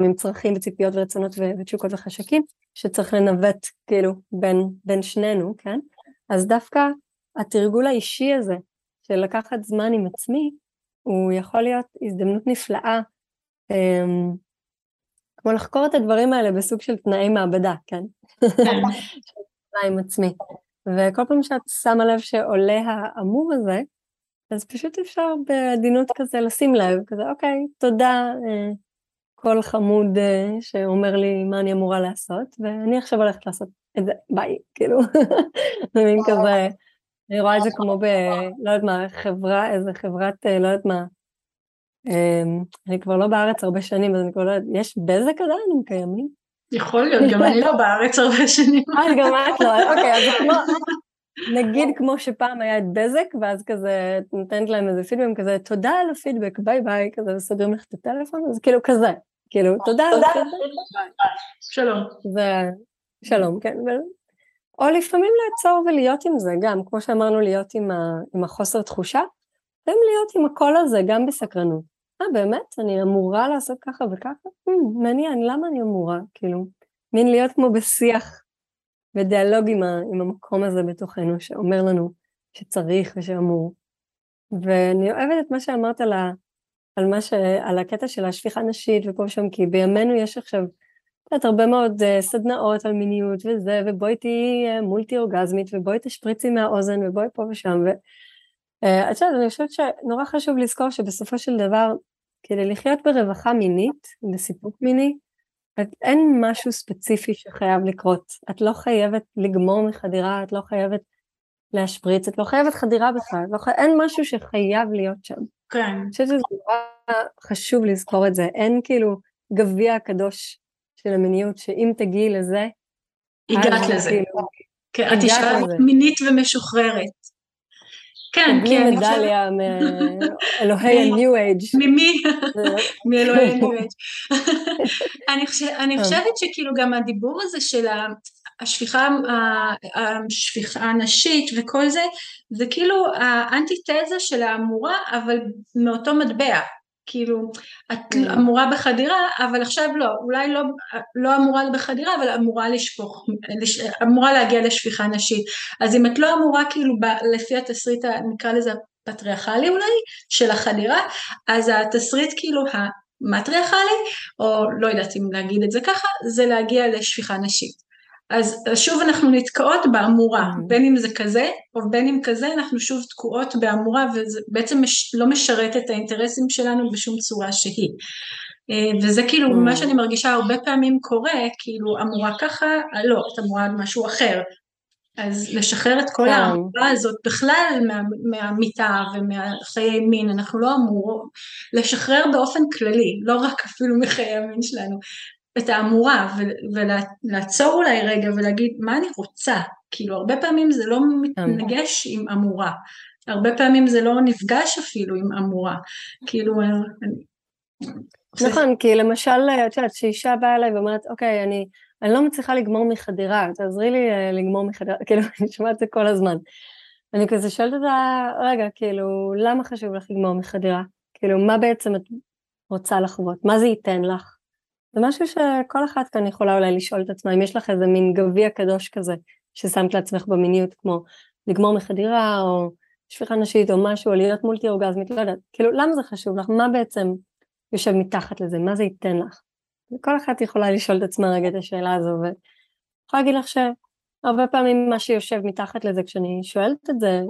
עם צרכים וציפיות ורצונות ותשוקות וחשקים, שצריך לנווט כאילו בין, בין שנינו, כן? אז דווקא התרגול האישי הזה של לקחת זמן עם עצמי, הוא יכול להיות הזדמנות נפלאה, אמ, כמו לחקור את הדברים האלה בסוג של תנאי מעבדה, כן? <laughs> עם עצמי. וכל פעם שאת שמה לב שעולה האמור הזה, אז פשוט אפשר בעדינות כזה לשים לב, כזה אוקיי, תודה, אה, קול חמוד אה, שאומר לי מה אני אמורה לעשות, ואני עכשיו הולכת לעשות את זה, ביי, כאילו, <laughs> מין כזה, אני רואה את זה כמו ב... לא יודעת מה, חברה, איזה חברת, אה, לא יודעת מה, אני כבר לא בארץ הרבה שנים, אז אני כבר לא יודעת, יש בזק עדיין, הם קיימים? יכול להיות, גם אני לא בארץ הרבה שנים. אה, גם את לא, אוקיי, אז כמו, נגיד כמו שפעם היה את בזק, ואז כזה נותנת להם איזה פידבק כזה, תודה על הפידבק, ביי ביי, כזה, וסוגרים לך את הטלפון, אז כאילו כזה, כאילו, תודה על הפידבק, שלום. זה, שלום, כן. או לפעמים לעצור ולהיות עם זה, גם, כמו שאמרנו, להיות עם, ה, עם החוסר תחושה, לפעמים להיות עם הקול הזה, גם בסקרנות. אה, באמת? אני אמורה לעשות ככה וככה? Hmm, מעניין, למה אני אמורה? כאילו, מין להיות כמו בשיח ודיאלוג עם, ה, עם המקום הזה בתוכנו, שאומר לנו שצריך ושאמור. ואני אוהבת את מה שאמרת על, ה, על, מה ש, על הקטע של השפיכה נשית ופה ושם, כי בימינו יש עכשיו, את יודעת, הרבה מאוד uh, סדנאות על מיניות וזה, ובואי תהיי uh, מולטי אורגזמית, ובואי תשפריצי מהאוזן, ובואי פה ושם, ו... את יודעת, אני חושבת שנורא חשוב לזכור שבסופו של דבר, כדי לחיות ברווחה מינית, בסיפוק מיני, את, אין משהו ספציפי שחייב לקרות. את לא חייבת לגמור מחדירה, את לא חייבת להשפריץ, את לא חייבת חדירה בכלל, לא חי... אין משהו שחייב להיות שם. כן. אני חושבת שזה נורא חשוב לזכור את זה. אין כאילו גביע הקדוש של המיניות, שאם תגיעי לזה, הגעת לזה. כאילו, כן, את אישה מינית ומשוחררת. כן, כן. בלי מדליה מאלוהי <laughs> ה-new age. ממי? מאלוהי ה-new age. <laughs> אני כן. חושבת שכאילו גם הדיבור הזה של השפיכה, השפיכה הנשית וכל זה, זה כאילו האנטיתזה של האמורה, אבל מאותו מטבע. כאילו, את mm. אמורה בחדירה, אבל עכשיו לא, אולי לא, לא אמורה בחדירה, אבל אמורה לשפוך, לש, אמורה להגיע לשפיכה נשית. אז אם את לא אמורה, כאילו, ב, לפי התסריט, נקרא לזה הפטריארכלי אולי, של החדירה, אז התסריט כאילו המטריארכלי, או לא יודעת אם להגיד את זה ככה, זה להגיע לשפיכה נשית. אז שוב אנחנו נתקעות באמורה, mm-hmm. בין אם זה כזה או בין אם כזה אנחנו שוב תקועות באמורה וזה בעצם מש, לא משרת את האינטרסים שלנו בשום צורה שהיא. אה, וזה כאילו mm. מה שאני מרגישה הרבה פעמים קורה, כאילו אמורה ככה, אה, לא, את אמורה על משהו אחר. אז לשחרר את כל. האמורה הזאת בכלל מה, מהמיטה ומהחיי מין, אנחנו לא אמורות, לשחרר באופן כללי, לא רק אפילו מחיי המין שלנו, את האמורה ולעצור אולי רגע ולהגיד מה אני רוצה, כאילו הרבה פעמים זה לא מתנגש עם אמורה, הרבה פעמים זה לא נפגש אפילו עם אמורה, כאילו נכון, כי למשל, את יודעת, שאישה באה אליי ואומרת, אוקיי, אני, אני לא מצליחה לגמור מחדירה, תעזרי לי אה, לגמור מחדירה, <laughs> כאילו, אני שומעת את זה כל הזמן. אני כזה שואלת אותה, רגע, כאילו, למה חשוב לך לגמור מחדירה? כאילו, מה בעצם את רוצה לחוות? מה זה ייתן לך? זה משהו שכל אחת כאן יכולה אולי לשאול את עצמה, אם יש לך איזה מין גביע קדוש כזה ששמת לעצמך במיניות, כמו לגמור מחדירה, או שפיכה נשית, או משהו, או להיות מולטי אורגזמית, לא יודעת, כאילו, למה זה חשוב לך? מה בעצם יושב מתחת לזה? מה זה ייתן לך? כל אחת יכולה לשאול את עצמה רגע את השאלה הזו, ואני יכולה להגיד לך שהרבה פעמים מה שיושב מתחת לזה, כשאני שואלת את זה,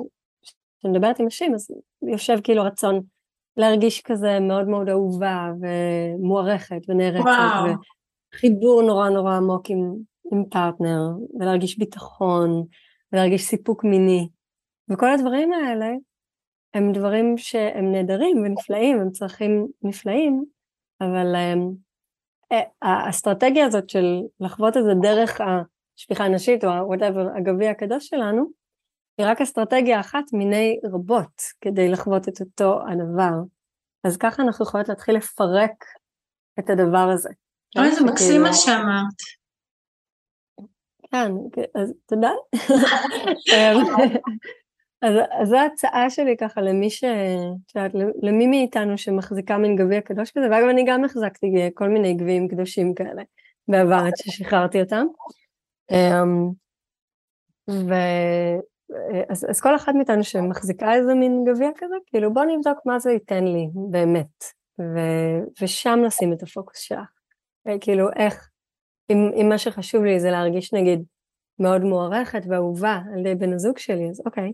כשאני מדברת עם נשים, אז יושב כאילו רצון להרגיש כזה מאוד מאוד אהובה ומוערכת ונערצת, וחיבור נורא נורא עמוק עם, עם פרטנר, ולהרגיש ביטחון, ולהרגיש סיפוק מיני, וכל הדברים האלה, הם דברים שהם נהדרים ונפלאים, הם צרכים נפלאים, אבל הם, אה, האסטרטגיה הזאת של לחוות את זה דרך השפיכה הנשית או whatever, הגביע הקדוש שלנו, היא רק אסטרטגיה אחת מיני רבות כדי לחוות את אותו הדבר. אז ככה אנחנו יכולות להתחיל לפרק את הדבר הזה. אוי, זה מקסים מה שאמרת. כן, אז תודה. אז, אז זו ההצעה שלי ככה למי ש... שאת, למי מאיתנו שמחזיקה מין גביע קדוש כזה, ואגב אני גם החזקתי כל מיני גביעים קדושים כאלה בעבר עד ששחררתי אותם. אמ, ו... אז, אז כל אחת מאיתנו שמחזיקה איזה מין גביע כזה, כאילו בוא נבדוק מה זה ייתן לי באמת, ו... ושם נשים את הפוקוס שלך. כאילו איך, אם, אם מה שחשוב לי זה להרגיש נגיד מאוד מוערכת ואהובה על ידי בן הזוג שלי, אז אוקיי,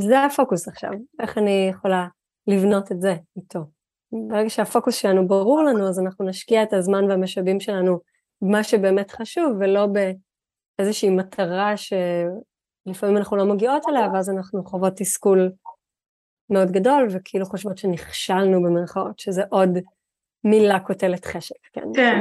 זה הפוקוס עכשיו, איך אני יכולה לבנות את זה איתו. ברגע שהפוקוס שלנו ברור לנו, אז אנחנו נשקיע את הזמן והמשאבים שלנו במה שבאמת חשוב, ולא באיזושהי מטרה שלפעמים אנחנו לא מגיעות אליה, ואז אנחנו חוות תסכול מאוד גדול, וכאילו חושבות שנכשלנו במרכאות, שזה עוד מילה קוטלת חשק, כן. כן,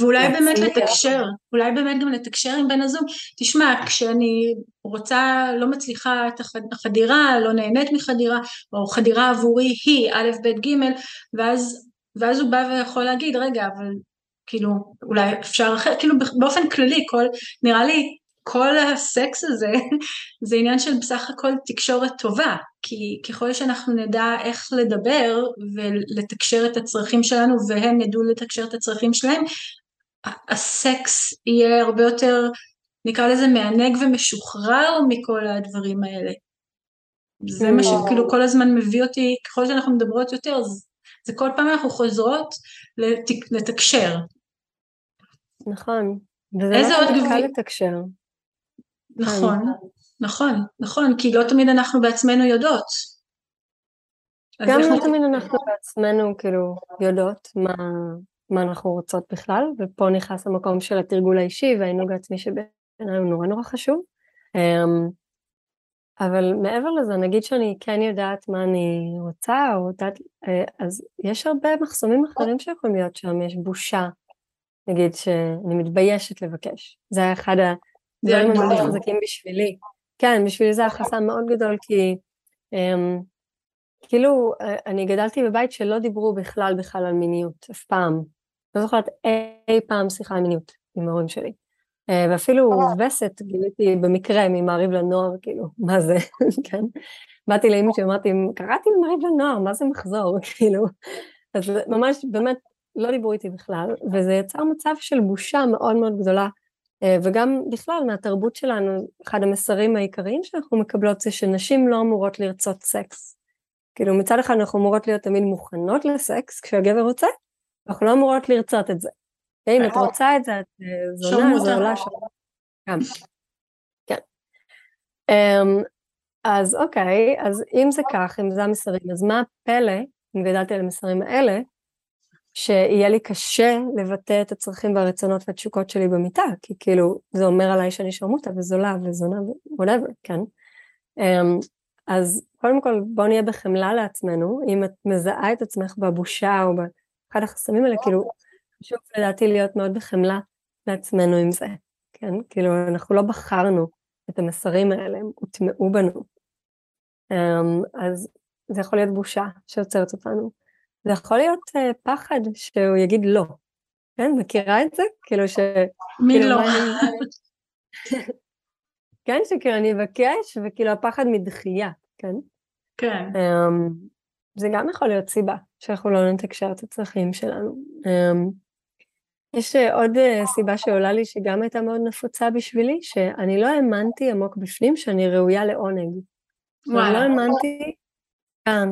ואולי באמת לתקשר, אולי באמת גם לתקשר עם בן הזוג. תשמע, כשאני רוצה, לא מצליחה את החדירה, לא נהנית מחדירה, או חדירה עבורי היא א', ב', ג', ואז, ואז הוא בא ויכול להגיד, רגע, אבל כאילו, אולי אפשר אחרת, כאילו באופן כללי, כל, נראה לי כל הסקס הזה <laughs> זה עניין של בסך הכל תקשורת טובה, כי ככל שאנחנו נדע איך לדבר ולתקשר את הצרכים שלנו והם ידעו לתקשר את הצרכים שלהם, הסקס יהיה הרבה יותר, נקרא לזה מענג ומשוחרר מכל הדברים האלה. זה מה שכאילו כל הזמן מביא אותי, ככל שאנחנו מדברות יותר, זה כל פעם אנחנו חוזרות לתקשר. נכון, וזה לא כל קל לתקשר. נכון, נכון, נכון, כי לא תמיד אנחנו בעצמנו יודעות. גם לא תמיד אנחנו בעצמנו כאילו יודעות מה, מה אנחנו רוצות בכלל, ופה נכנס המקום של התרגול האישי והעינוג העצמי שבעיניי הוא נורא נורא חשוב. אמ, אבל מעבר לזה, נגיד שאני כן יודעת מה אני רוצה, או יודעת, אה, אז יש הרבה מחסומים אחרים שיכולים להיות שם, יש בושה, נגיד שאני מתביישת לבקש. זה היה אחד דברים מאוד חזקים בשבילי. כן, בשבילי זה היה חסם מאוד גדול, כי um, כאילו, אה, אני גדלתי בבית שלא דיברו בכלל בכלל על מיניות, אף פעם. לא זוכרת אי פעם שיחה על מיניות עם ההורים שלי. Uh, ואפילו וסת גיליתי במקרה ממעריב לנוער, כאילו, מה זה, <laughs> כן? באתי לאמא שלי ואמרתי, קראתי ממעריב לנוער, מה זה מחזור, <laughs> כאילו. אז ממש, באמת, לא דיברו איתי בכלל, וזה יצר מצב של בושה מאוד מאוד גדולה אה, וגם בכלל מהתרבות שלנו, אחד המסרים העיקריים שאנחנו מקבלות זה שנשים לא אמורות לרצות סקס. כאילו מצד אחד אנחנו אמורות להיות תמיד מוכנות לסקס כשהגבר רוצה, אנחנו לא אמורות לרצות את זה. אם את רוצה את זה, את אה, זונה, זה עולה שם. גם. כן. אמ, אז אוקיי, אז אם זה כך, אם זה המסרים, אז מה הפלא, אם גדלתי על המסרים האלה, שיהיה לי קשה לבטא את הצרכים והרצונות והתשוקות שלי במיטה, כי כאילו זה אומר עליי שאני שרמוטה וזולה וזונה ווואטאבר, כן? Um, אז קודם כל בוא נהיה בחמלה לעצמנו, אם את מזהה את עצמך בבושה או באחד החסמים האלה, כאילו חשוב לדעתי להיות מאוד בחמלה לעצמנו עם זה, כן? כאילו אנחנו לא בחרנו את המסרים האלה, הם הוטמעו בנו. Um, אז זה יכול להיות בושה שעוצרת אותנו. זה יכול להיות uh, פחד שהוא יגיד לא. כן, מכירה את זה? כאילו ש... מי כאילו, לא? כן, שכאילו אני אבקש, וכאילו הפחד מדחייה, כן? כן. Um, זה גם יכול להיות סיבה שאנחנו לא נתקשר את הצרכים שלנו. Um, יש uh, עוד uh, סיבה שעולה לי שגם הייתה מאוד נפוצה בשבילי, שאני לא האמנתי עמוק בפנים שאני ראויה לעונג. וואלה. לא האמנתי, כן,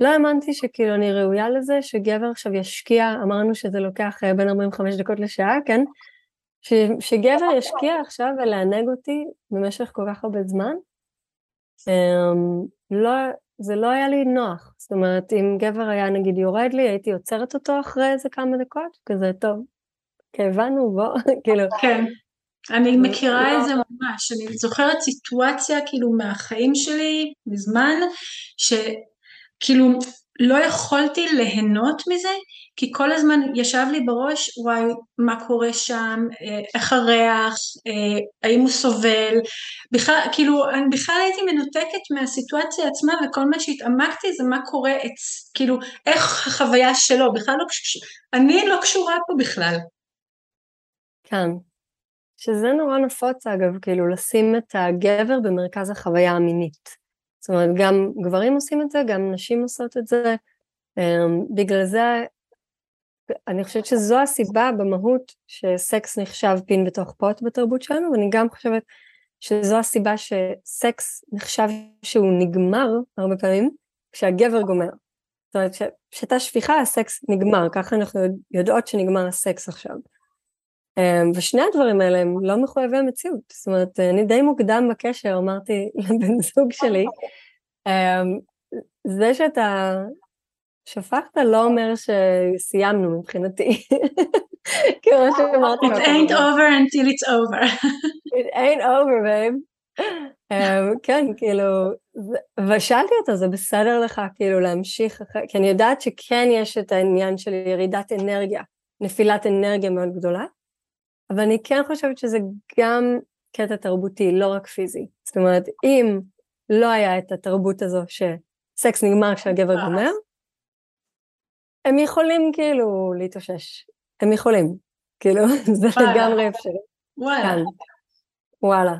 לא האמנתי שכאילו אני ראויה לזה, שגבר עכשיו ישקיע, אמרנו שזה לוקח אה, בין 45 דקות לשעה, כן? ש, שגבר ישקיע עכשיו ולענג אותי במשך כל כך הרבה זמן, um, לא, זה לא היה לי נוח. זאת אומרת, אם גבר היה נגיד יורד לי, הייתי עוצרת אותו אחרי איזה כמה דקות, כזה טוב, הבנו, בוא, <laughs> כאילו, כן. אני מכירה את זה ממש, אני זוכרת סיטואציה כאילו מהחיים שלי מזמן, שכאילו לא יכולתי ליהנות מזה, כי כל הזמן ישב לי בראש, וואי, מה קורה שם, אה, איך הריח, אה, האם הוא סובל, בכלל, כאילו, אני בכלל הייתי מנותקת מהסיטואציה עצמה, וכל מה שהתעמקתי זה מה קורה, אצ, כאילו, איך החוויה שלו, בכלל לא קשורה, אני לא קשורה פה בכלל. כן, שזה נורא נפוץ אגב, כאילו לשים את הגבר במרכז החוויה המינית. זאת אומרת, גם גברים עושים את זה, גם נשים עושות את זה. אמ, בגלל זה, אני חושבת שזו הסיבה במהות שסקס נחשב פין בתוך פוט בתרבות שלנו, ואני גם חושבת שזו הסיבה שסקס נחשב שהוא נגמר הרבה פעמים כשהגבר גומר. זאת אומרת, כשהייתה שפיכה הסקס נגמר, ככה אנחנו יודעות שנגמר הסקס עכשיו. אמ, ושני הדברים האלה הם לא מחויבי המציאות, זאת אומרת, אני די מוקדם בקשר אמרתי <laughs> לבן זוג שלי, אמ, זה שאתה שפכת לא אומר שסיימנו מבחינתי. <laughs> כמו שאמרתי. It ain't over until it's over. It ain't over, babe. אמ, כן, כאילו, ושאלתי אותו, זה בסדר לך כאילו להמשיך, כי אני יודעת שכן יש את העניין של ירידת אנרגיה, נפילת אנרגיה מאוד גדולה, אבל אני כן חושבת שזה גם קטע תרבותי, לא רק פיזי. זאת אומרת, אם לא היה את התרבות הזו שסקס נגמר כשהגבר אה. גומר, הם יכולים כאילו להתאושש. הם יכולים. כאילו, <laughs> זה לגמרי אפשרי. וואלה. כן. וואלה.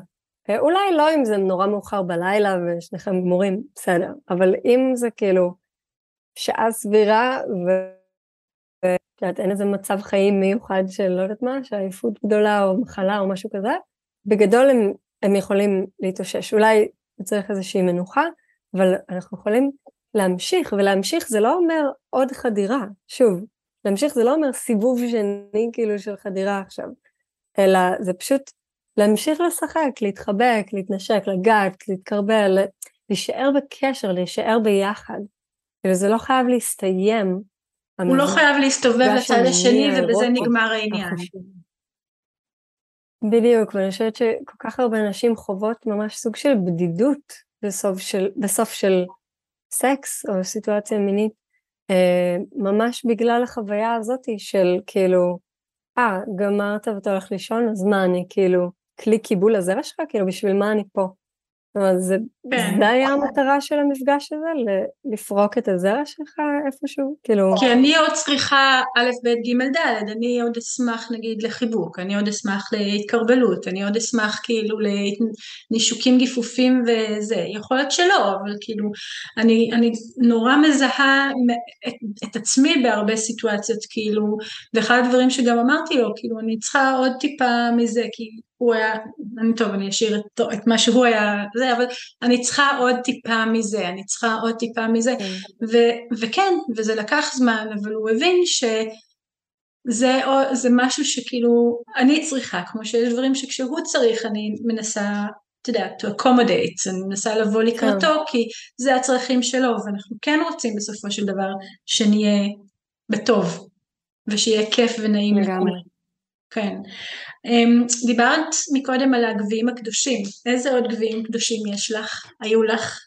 אה, אולי לא אם זה נורא מאוחר בלילה ושניכם גמורים, בסדר. אבל אם זה כאילו שעה סבירה ו... את יודעת, אין איזה מצב חיים מיוחד של לא יודעת מה, שעייפות גדולה או מחלה או משהו כזה, בגדול הם, הם יכולים להתאושש. אולי צריך איזושהי מנוחה, אבל אנחנו יכולים להמשיך, ולהמשיך זה לא אומר עוד חדירה, שוב, להמשיך זה לא אומר סיבוב שני כאילו של חדירה עכשיו, אלא זה פשוט להמשיך לשחק, להתחבק, להתנשק, לגעת, להתקרבל, להישאר בקשר, להישאר ביחד. כאילו זה לא חייב להסתיים הוא לא חייב להסתובב לצד השני ובזה נגמר העניין. בדיוק, ואני חושבת שכל כך הרבה נשים חוות ממש סוג של בדידות בסוף של, בסוף של סקס או סיטואציה מינית, אה, ממש בגלל החוויה הזאת של כאילו, אה, גמרת ואתה הולך לישון, אז מה אני כאילו, כלי קיבול הזרע שלך? כאילו, בשביל מה אני פה? אז זה, כן. זה היה המטרה של המפגש הזה? לפרוק את הזרע שלך איפשהו? כאילו... כי אני עוד צריכה א', ב', ג', ד', אני עוד אשמח נגיד לחיבוק, אני עוד אשמח להתקרבלות, אני עוד אשמח כאילו לנישוקים גיפופים וזה, יכול להיות שלא, אבל כאילו אני, אני נורא מזהה את, את עצמי בהרבה סיטואציות, כאילו, ואחד הדברים שגם אמרתי לו, כאילו אני צריכה עוד טיפה מזה, כי הוא היה, אני טוב אני אשאיר את, את מה שהוא היה זה, אבל אני צריכה עוד טיפה מזה, אני צריכה עוד טיפה מזה, כן. ו, וכן, וזה לקח זמן, אבל הוא הבין שזה זה משהו שכאילו אני צריכה, כמו שיש דברים שכשהוא צריך אני מנסה, אתה יודע, to accommodate, אני מנסה לבוא לקראתו, כן. כי זה הצרכים שלו, ואנחנו כן רוצים בסופו של דבר שנהיה בטוב, ושיהיה כיף ונעים לגמרי. כן. אמ, דיברת מקודם על הגביעים הקדושים, איזה עוד גביעים קדושים יש לך? היו לך?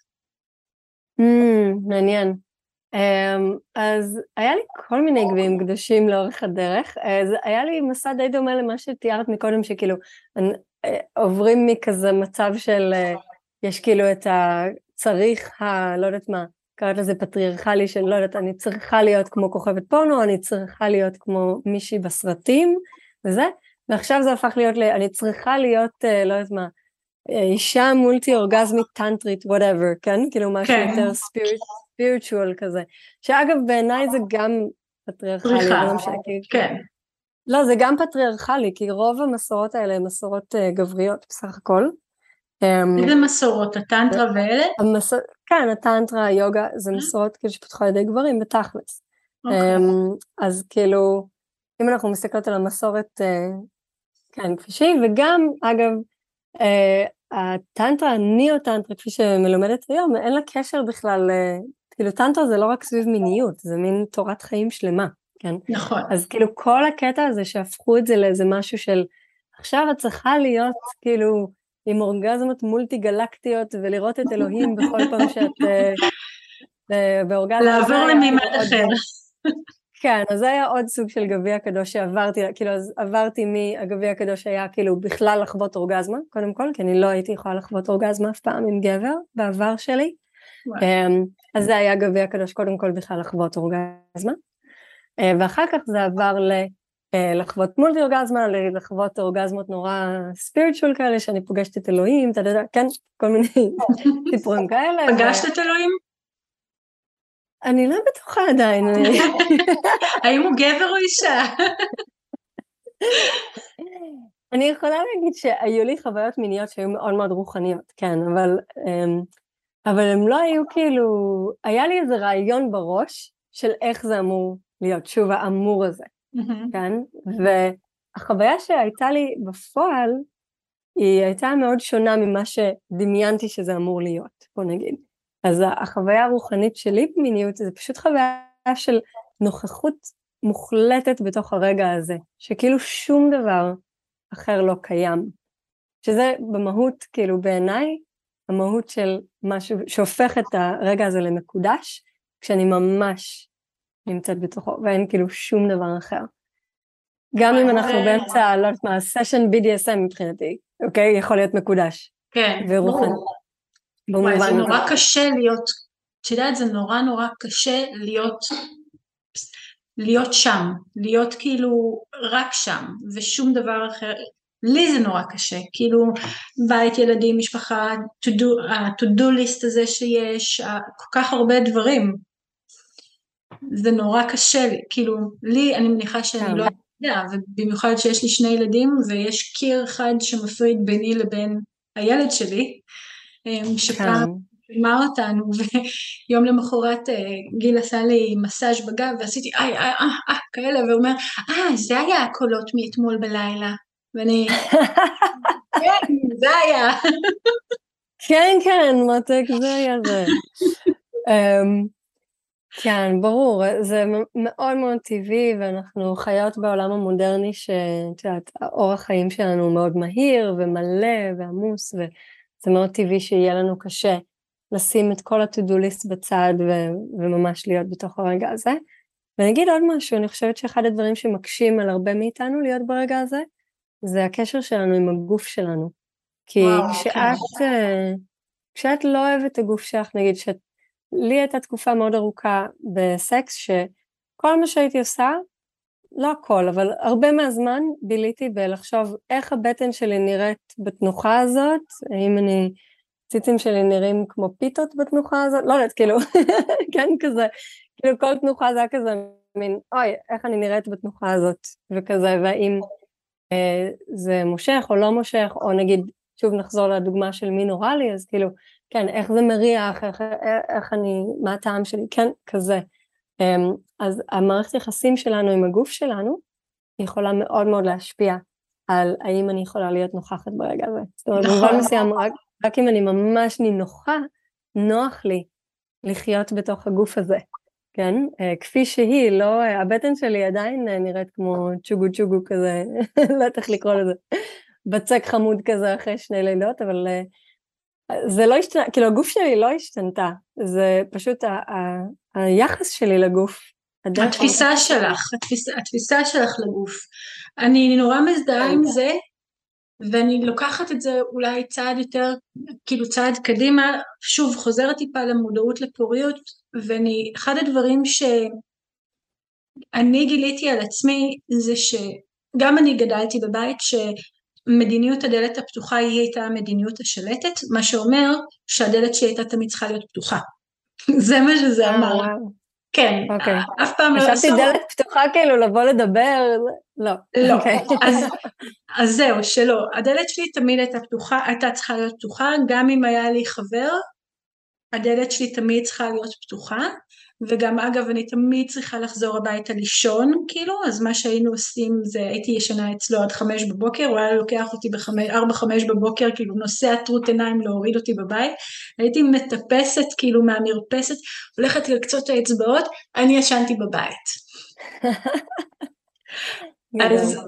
Mm, מעניין. Um, אז היה לי כל מיני גביעים קדושים לאורך הדרך, אז היה לי מסע די דומה למה שתיארת מקודם, שכאילו אה, עוברים מכזה מצב של, אה, יש כאילו את הצריך ה... לא יודעת מה, קראת לזה פטריארכלי של לא יודעת, אני צריכה להיות כמו כוכבת פורנו, אני צריכה להיות כמו מישהי בסרטים, וזה, ועכשיו זה הפך להיות, אני צריכה להיות, אה, לא יודעת מה, אה, אישה multi אורגזמית טנטרית, whatever, כן? כאילו משהו כן. יותר ספיריטואל כזה. שאגב בעיניי זה גם פטריארכלי, לא משנה, כן. לא, זה גם פטריארכלי, כי רוב המסורות האלה הן מסורות uh, גבריות בסך הכל. אמ, איזה מסורות? הטנטרה ואלה? המסור... כן, הטנטרה, היוגה, זה מסורות כאילו שפותחו על ידי גברים בתכלס. Okay. אוקיי. Um, אז כאילו, אם אנחנו מסתכלות על המסורת, אה, כן, כפי שהיא, וגם, אגב, אה, הטנטרה, הניאו-טנטרה, כפי שמלומדת היום, אין לה קשר בכלל, אה, כאילו טנטרה זה לא רק סביב מיניות, זה מין תורת חיים שלמה, כן? נכון. אז כאילו כל הקטע הזה שהפכו את זה לאיזה משהו של עכשיו את צריכה להיות כאילו עם אורגזמות מולטי גלקטיות ולראות את אלוהים בכל פעם שאת באורגזמה. לעבור למימד אחר. כן, אז זה היה עוד סוג של גביע קדוש שעברתי, כאילו אז עברתי מהגביע הקדוש היה כאילו בכלל לחוות אורגזמה, קודם כל, כי אני לא הייתי יכולה לחוות אורגזמה אף פעם עם גבר בעבר שלי. Um, אז זה היה גביע קדוש קודם כל בכלל לחוות אורגזמה. Uh, ואחר כך זה עבר ל... אה, לחוות מולטי אורגזמה, לחוות אורגזמות נורא ספיריטואל כאלה, שאני פוגשת את אלוהים, אתה יודע, כן, כל מיני <laughs> סיפורים כאלה. פגשת את אלוהים? אני לא בטוחה עדיין. <laughs> האם הוא גבר או אישה? אני יכולה להגיד שהיו לי חוויות מיניות שהיו מאוד מאוד רוחניות, כן, אבל, אמ, אבל הם לא היו כאילו, היה לי איזה רעיון בראש של איך זה אמור להיות, שוב האמור הזה. כן? והחוויה שהייתה לי בפועל, היא הייתה מאוד שונה ממה שדמיינתי שזה אמור להיות, בוא נגיד. אז החוויה הרוחנית שלי במיניות זה פשוט חוויה של נוכחות מוחלטת בתוך הרגע הזה, שכאילו שום דבר אחר לא קיים. שזה במהות, כאילו בעיניי, המהות של משהו שהופך את הרגע הזה למקודש, כשאני ממש נמצאת בתוכו, ואין כאילו שום דבר אחר. גם אם אנחנו באמצע, לא יודעת מה, סשן BDSM מבחינתי, אוקיי? יכול להיות מקודש. כן, ברור. וואי, זה נורא קשה להיות, את יודעת, זה נורא נורא קשה להיות, להיות שם, להיות כאילו רק שם, ושום דבר אחר. לי זה נורא קשה, כאילו בית, ילדים, משפחה, ה-to-do list הזה שיש, כל כך הרבה דברים. זה נורא קשה לי, כאילו, לי, אני מניחה שאני כן. לא יודע, ובמיוחד שיש לי שני ילדים ויש קיר אחד שמפריד ביני לבין הילד שלי, שפעם אמר כן. אותנו, <laughs> ויום למחרת אה, גיל עשה לי מסאז' בגב ועשיתי איי איי אה אה כאלה, והוא אומר, אה זה היה הקולות מאתמול בלילה, ואני, <laughs> כן זה היה. כן כן מותק זה היה זה. אמ, כן, ברור, זה מאוד מאוד טבעי ואנחנו חיות בעולם המודרני שאת יודעת, האורח חיים שלנו מאוד מהיר ומלא ועמוס וזה מאוד טבעי שיהיה לנו קשה לשים את כל ה-to-do list בצד ו- וממש להיות בתוך הרגע הזה. ואני אגיד עוד משהו, אני חושבת שאחד הדברים שמקשים על הרבה מאיתנו להיות ברגע הזה, זה הקשר שלנו עם הגוף שלנו. כי וואו, כשאת, כן. אה, כשאת לא אוהבת את הגוף שלך, נגיד שאת לי הייתה תקופה מאוד ארוכה בסקס שכל מה שהייתי עושה, לא הכל, אבל הרבה מהזמן ביליתי בלחשוב איך הבטן שלי נראית בתנוחה הזאת, האם אני, ציצים שלי נראים כמו פיתות בתנוחה הזאת, לא יודעת, כאילו, <laughs> כן, כזה, כאילו כל תנוחה זה היה כזה מין, אוי, איך אני נראית בתנוחה הזאת, וכזה, והאם אה, זה מושך או לא מושך, או נגיד, שוב נחזור לדוגמה של מין אוראלי, אז כאילו, כן, איך זה מריח, איך, איך אני, מה הטעם שלי, כן, כזה. אמ, אז המערכת יחסים שלנו עם הגוף שלנו יכולה מאוד מאוד להשפיע על האם אני יכולה להיות נוכחת ברגע הזה. זאת אומרת, במובן נכון. מסוים, רק, רק אם אני ממש נינוחה, נוח לי לחיות בתוך הגוף הזה, כן? אה, כפי שהיא, לא, הבטן שלי עדיין נראית כמו צ'וגו צ'וגו כזה, <laughs> לא יודעת איך לקרוא לזה, בצק חמוד כזה אחרי שני לילות, אבל אה, זה לא השתנה, כאילו הגוף שלי לא השתנתה, זה פשוט ה- ה- היחס שלי לגוף. התפיסה שלך, התפיסה, התפיסה שלך לגוף. אני נורא מזדהה עם זה, ואני לוקחת את זה אולי צעד יותר, כאילו צעד קדימה, שוב חוזרת טיפה למודעות לפוריות, ואני, אחד הדברים שאני גיליתי על עצמי זה שגם אני גדלתי בבית ש... מדיניות הדלת הפתוחה היא הייתה המדיניות השלטת, מה שאומר שהדלת שלי הייתה תמיד צריכה להיות פתוחה. <laughs> זה מה שזה אה, אמר. כן, אוקיי. אף פעם לא... חשבתי דלת פתוחה כאילו לבוא לדבר, לא. לא, אוקיי. <laughs> אז זהו, שלא. הדלת שלי תמיד הייתה פתוחה, הייתה צריכה להיות פתוחה, גם אם היה לי חבר, הדלת שלי תמיד צריכה להיות פתוחה. וגם אגב אני תמיד צריכה לחזור הביתה לישון כאילו אז מה שהיינו עושים זה הייתי ישנה אצלו עד חמש בבוקר הוא היה לוקח אותי בארבע חמש בבוקר כאילו נוסע טרוט עיניים להוריד אותי בבית. הייתי מטפסת כאילו מהמרפסת הולכת לקצות האצבעות אני ישנתי בבית. <laughs> אז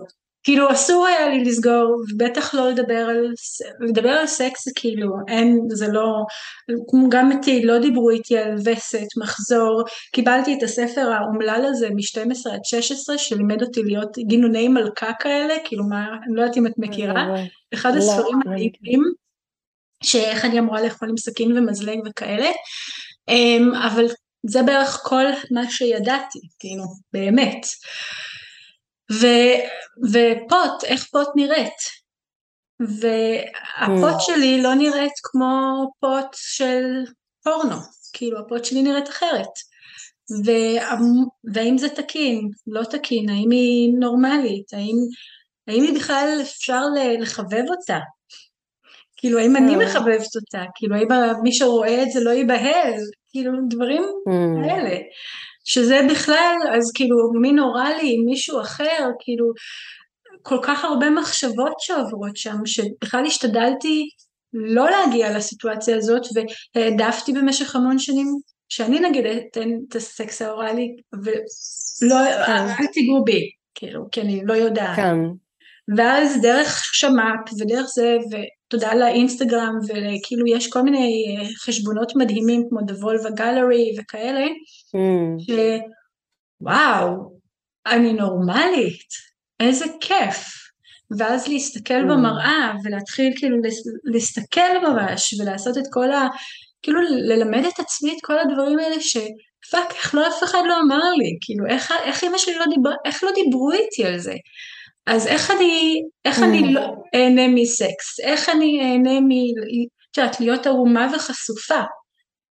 כאילו אסור היה לי לסגור, בטח לא לדבר על, לדבר על סקס זה כאילו, אין, זה לא, גם איתי, לא דיברו איתי על וסת, מחזור, קיבלתי את הספר האומלל הזה מ-12 עד 16 שלימד אותי להיות גינוני מלכה כאלה, כאילו מה, אני לא יודעת אם את מכירה, אחד לא, הספרים מדהימים, שאיך אני אמורה לאכול עם סכין ומזלג וכאלה, אמ, אבל זה בערך כל מה שידעתי, כאילו, באמת. ו, ופוט, איך פוט נראית. והפוט Mm. שלי לא נראית כמו פוט של פורנו, כאילו הפוט שלי נראית אחרת. וה- והאם זה תקין, לא תקין, האם היא נורמלית, האם, האם היא בכלל אפשר לחבב אותה? כאילו האם אני כן. מחבבת אותה, כאילו האם מי שרואה את זה לא ייבהל, כאילו דברים Mm. כאלה, שזה בכלל, אז כאילו מי נורא לי עם מישהו אחר, כאילו כל כך הרבה מחשבות שעוברות שם, שבכלל השתדלתי לא להגיע לסיטואציה הזאת, והעדפתי במשך המון שנים, שאני נגיד אתן את הסקס האוראלי, ולא, כן. אל תיגעו בי, כאילו, כי אני לא יודעת. כן, ואז דרך שמ"פ ודרך זה, ותודה לאינסטגרם, וכאילו יש כל מיני אה, חשבונות מדהימים כמו The Volva Gallery וכאלה, Mm. שוואו, אני נורמלית, איזה כיף. ואז להסתכל Mm. במראה ולהתחיל כאילו להסתכל ממש ולעשות את כל ה... כאילו ללמד את עצמי את כל הדברים האלה שפאק, איך לא אף אחד לא אמר לי, כאילו איך, איך אמא שלי לא דיברה, איך לא דיברו איתי על זה. אז איך אני, איך אני Mm. לא אהנה מסקס, איך אני אהנה מ... את יודעת, להיות ערומה וחשופה.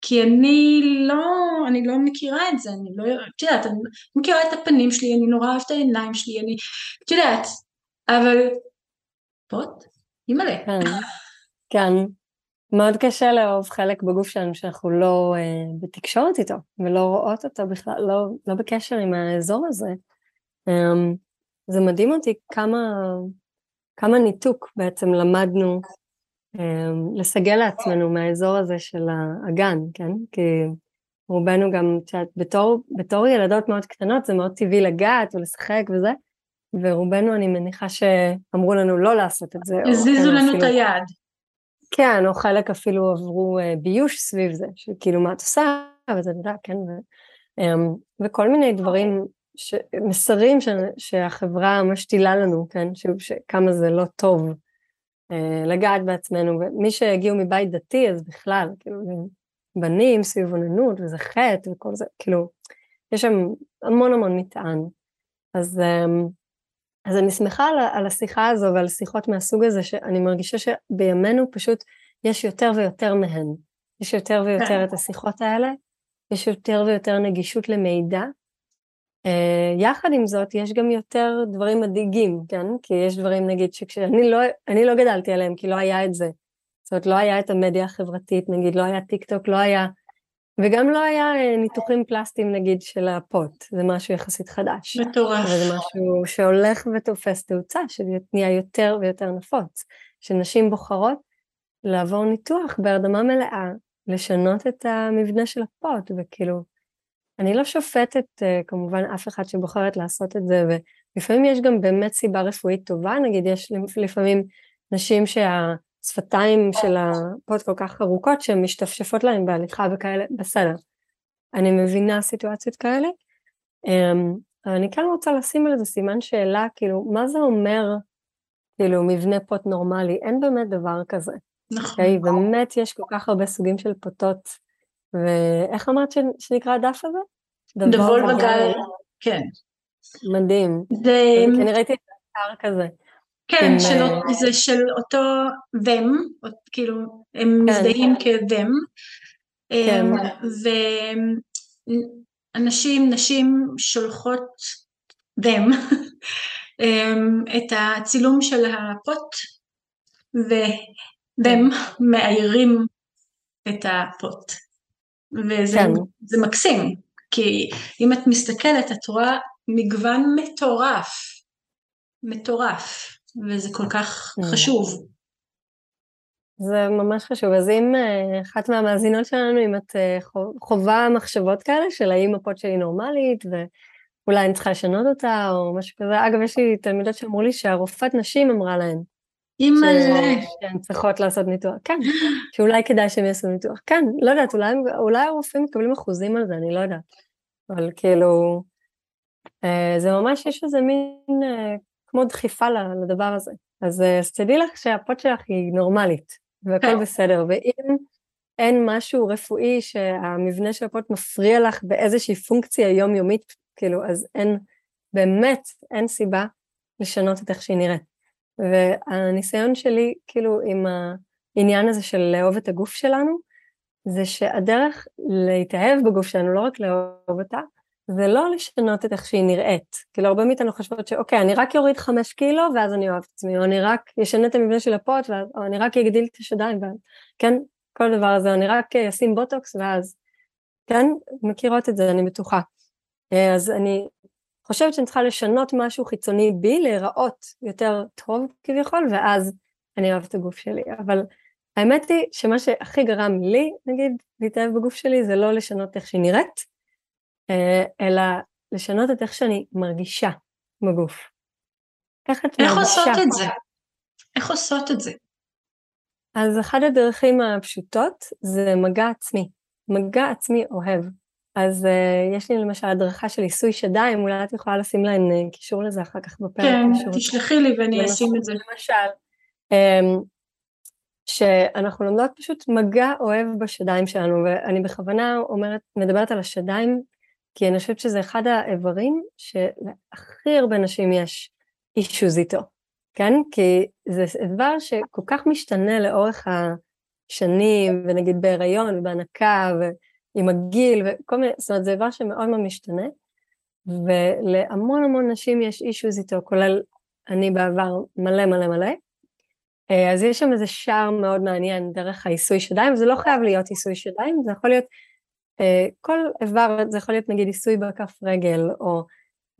כי אני לא, אני לא מכירה את זה, אני לא, את יודעת, אני מכירה את הפנים שלי, אני נורא אוהבת את העיניים שלי, אני, את יודעת, אבל פוט, אימא'לה. כן, כן. מאוד קשה לאהוב חלק בגוף שלנו שאנחנו לא אה, בתקשורת איתו, ולא רואות אותו בכלל, לא, לא בקשר עם האזור הזה. אה, זה מדהים אותי כמה, כמה ניתוק בעצם למדנו אה, לסגל לעצמנו מהאזור הזה של האגן, כן? כי רובנו גם, את יודעת, בתור, בתור ילדות מאוד קטנות זה מאוד טבעי לגעת ולשחק וזה, ורובנו אני מניחה שאמרו לנו לא לעשות את זה. הזיזו כן, לנו את אפילו- היד. כן, או חלק אפילו עברו אה, ביוש סביב זה, שכאילו מה את עושה, וזה, אתה יודע, כן, ו, אמ, וכל מיני דברים, ש, מסרים ש, שהחברה משתילה לנו, כן, שוב, שכמה זה לא טוב אה, לגעת בעצמנו, ומי שהגיעו מבית דתי, אז בכלל, כאילו, בנים סביב אוננות, וזה חטא וכל זה, כאילו, יש שם המון המון מטען. אז, אמ, אז אני שמחה על, על השיחה הזו ועל שיחות מהסוג הזה, שאני מרגישה שבימינו פשוט יש יותר ויותר מהן. יש יותר ויותר את השיחות האלה, יש יותר ויותר נגישות למידע. אה, יחד עם זאת, יש גם יותר דברים מדאיגים, כן? כי יש דברים, נגיד, שכשאני לא, לא גדלתי עליהם, כי לא היה את זה. זאת אומרת, לא היה את המדיה החברתית, נגיד, לא היה טיק טוק, לא היה... וגם לא היה אה, ניתוחים פלסטיים, נגיד, של הפוט, זה משהו יחסית חדש. מטורף. אבל זה משהו שהולך ותופס תאוצה, שנהיה יותר ויותר נפוץ, שנשים בוחרות לעבור ניתוח בהרדמה מלאה, לשנות את המבנה של הפוט, וכאילו, אני לא שופטת אה, כמובן אף אחד שבוחרת לעשות את זה, ולפעמים יש גם באמת סיבה רפואית טובה, נגיד יש לפעמים נשים שהשפתיים של הפוט כל כך ארוכות שהן משתפשפות להן בהליכה וכאלה, בסדר. אני מבינה סיטואציות כאלה, אמ, אבל אני כן רוצה לשים על איזה סימן שאלה, כאילו, מה זה אומר, כאילו, מבנה פוט נורמלי? אין באמת דבר כזה. נכון. אוקיי? באמת יש כל כך הרבה סוגים של פוטות, ואיך אמרת ש... שנקרא הדף הזה? דבול בגל. כן. מדהים. זה, אני ראיתי את האתר כזה. כן, עם, של, אה, זה של אותו או- כאילו, הם כן. מזדהים כ-them, כן. ואנשים, נשים שולחות אמ, <laughs> את הצילום של הפוט, והם מאיירים את הפוט. וזה כן. זה מקסים, כי אם את מסתכלת את רואה מגוון מטורף, מטורף, וזה כל כך Mm. חשוב. זה ממש חשוב. אז אם אה, אחת מהמאזינות שלנו, אם את אה, חו- חווה מחשבות כאלה של האם הפוט שלי נורמלית, אולי אני צריכה לשנות אותה או משהו כזה. אגב, יש לי תלמידות שאמרו לי שהרופאת נשים אמרה להן. אימא'לה. שהן צריכות לעשות ניתוח, כן, שאולי כדאי שהם יעשו ניתוח, כן, לא יודעת, אולי, אולי הרופאים מקבלים אחוזים על זה, אני לא יודעת, אבל כאילו, אה, זה ממש, יש איזה מין, אה, כמו דחיפה לדבר הזה, אז, אה, אז תדעי לך שהפות שלך היא נורמלית, והכל כן. בסדר, ואם אין משהו רפואי שהמבנה של הפות מפריע לך באיזושהי פונקציה יומיומית, כאילו, אז אין, באמת, אין סיבה לשנות את איך שהיא נראית. והניסיון שלי, כאילו, עם העניין הזה של לאהוב את הגוף שלנו, זה שהדרך להתאהב בגוף שלנו, לא רק לאהוב אותה, זה לא לשנות את איך שהיא נראית. כאילו, הרבה מאיתנו חושבות שאוקיי, אני רק אוריד חמש קילו, ואז אני אוהב את עצמי, או אני רק אשנה את המבנה של הפוט, ואז, או אני רק אגדיל את השדיים, ואז, כן, כל הדבר הזה, אני רק אשים בוטוקס, ואז, כן, מכירות את זה, אני בטוחה. אז אני חושבת שאני צריכה לשנות משהו חיצוני בי, להיראות יותר טוב כביכול, ואז אני אוהבת את הגוף שלי. אבל האמת היא שמה שהכי גרם לי, נגיד, להתאהב בגוף שלי, זה לא לשנות איך שהיא נראית, אה, אלא לשנות את איך שאני מרגישה בגוף. איך את איך מרגישה. איך עושות את זה? איך עושות את זה? אז אחת הדרכים הפשוטות זה מגע עצמי. מגע עצמי אוהב. אז uh, יש לי למשל הדרכה של עיסוי שדיים, אולי את יכולה לשים להן uh, קישור לזה אחר כך בפרק. כן, תשלחי לי ואני אשים את זה. למשל, um, שאנחנו לומדות פשוט מגע אוהב בשדיים שלנו, ואני בכוונה אומרת, מדברת על השדיים, כי אני חושבת שזה אחד האיברים שלהכי הרבה נשים יש אישוז איתו, כן? כי זה איבר שכל כך משתנה לאורך השנים, ונגיד בהיריון ובהנקה, ו... עם הגיל וכל מיני, זאת אומרת זה דבר שמאוד מאוד משתנה, ולהמון המון נשים יש אישוז איתו, כולל אני בעבר מלא מלא מלא. אה, אז יש שם איזה שער מאוד מעניין דרך העיסוי שדיים, זה לא חייב להיות עיסוי שדיים, זה יכול להיות אה, כל איבר, זה יכול להיות נגיד עיסוי בכף רגל, או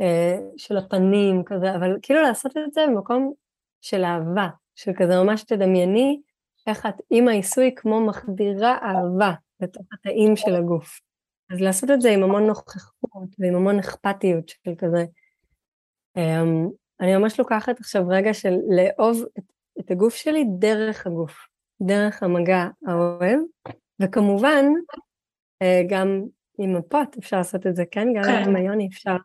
אה, של הפנים כזה, אבל כאילו לעשות את זה במקום של אהבה, של כזה ממש תדמייני איך את עם העיסוי כמו מחדירה אהבה לתוך התאים של הגוף. אז לעשות את זה עם המון נוכחות ועם המון אכפתיות של כזה. Um, אני ממש לוקחת עכשיו רגע של לאהוב את, את הגוף שלי דרך הגוף, דרך המגע האוהב, וכמובן uh, גם עם מפות אפשר לעשות את זה, כן? גם כן. עם היוני אפשר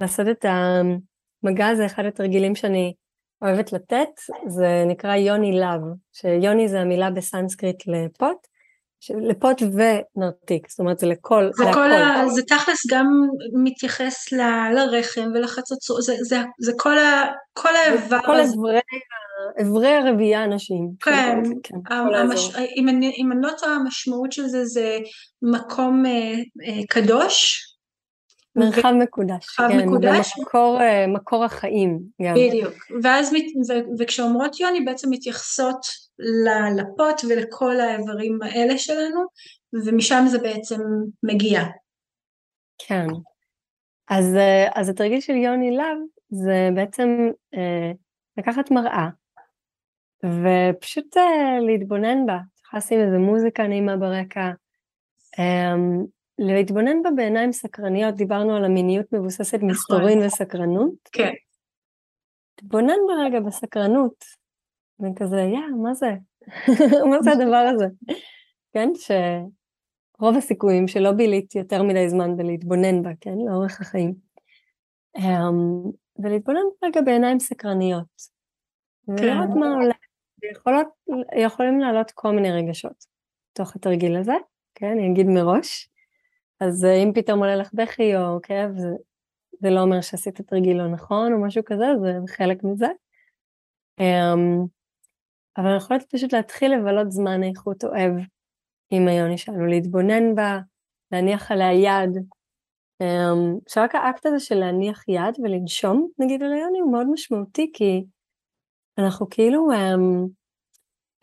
לעשות את המגע הזה, אחד התרגילים שאני אוהבת לתת, זה נקרא יוני לאב, שיוני זה המילה בסנסקריט לפוט, לפוט ונרתיק, זאת אומרת זה לכל, זה, כל ה, זה תכלס גם מתייחס ל, לרחם ולחצוצות, זה, זה, זה כל, ה, כל האיבר כל אברי, אברי הרבייה הנשים. כן, כן המש, אם, אני, אם אני לא טועה המשמעות של זה זה מקום אה, אה, קדוש, מרחב מקודש, מרחב כן, מקודש, ומקור מקור החיים גם. בדיוק, ואז ו, וכשאומרות יוני בעצם מתייחסות ללפות ולכל האיברים האלה שלנו, ומשם זה בעצם מגיע. כן, אז, אז התרגיל של יוני לאב זה בעצם אה, לקחת מראה ופשוט אה, להתבונן בה, צריכה לשים איזה מוזיקה נעימה ברקע, אה, להתבונן בה בעיניים סקרניות, דיברנו על המיניות מבוססת נכון. מסתורין וסקרנות. כן. תתבונן ברגע בסקרנות, וכזה, יא, מה זה? <laughs> מה זה הדבר הזה? כן, שרוב הסיכויים שלא בילית יותר מדי זמן בלהתבונן בה, כן, לאורך החיים. Um, ולהתבונן רגע בעיניים סקרניות. כן. ולראות מה עולה. יכולות, יכולים לעלות כל מיני רגשות תוך התרגיל הזה, כן, אני אגיד מראש. אז אה, אם פתאום עולה לך בכי או כאב, זה, זה לא אומר שעשית תרגיל לא נכון או משהו כזה, זה חלק מזה. Um, אבל אני יכולת פשוט להתחיל לבלות זמן איכות אוהב עם היוני שלנו, להתבונן בה, להניח עליה יד. Um, שרק האקט הזה של להניח יד ולנשום, נגיד על היוני, הוא מאוד משמעותי, כי אנחנו כאילו, um,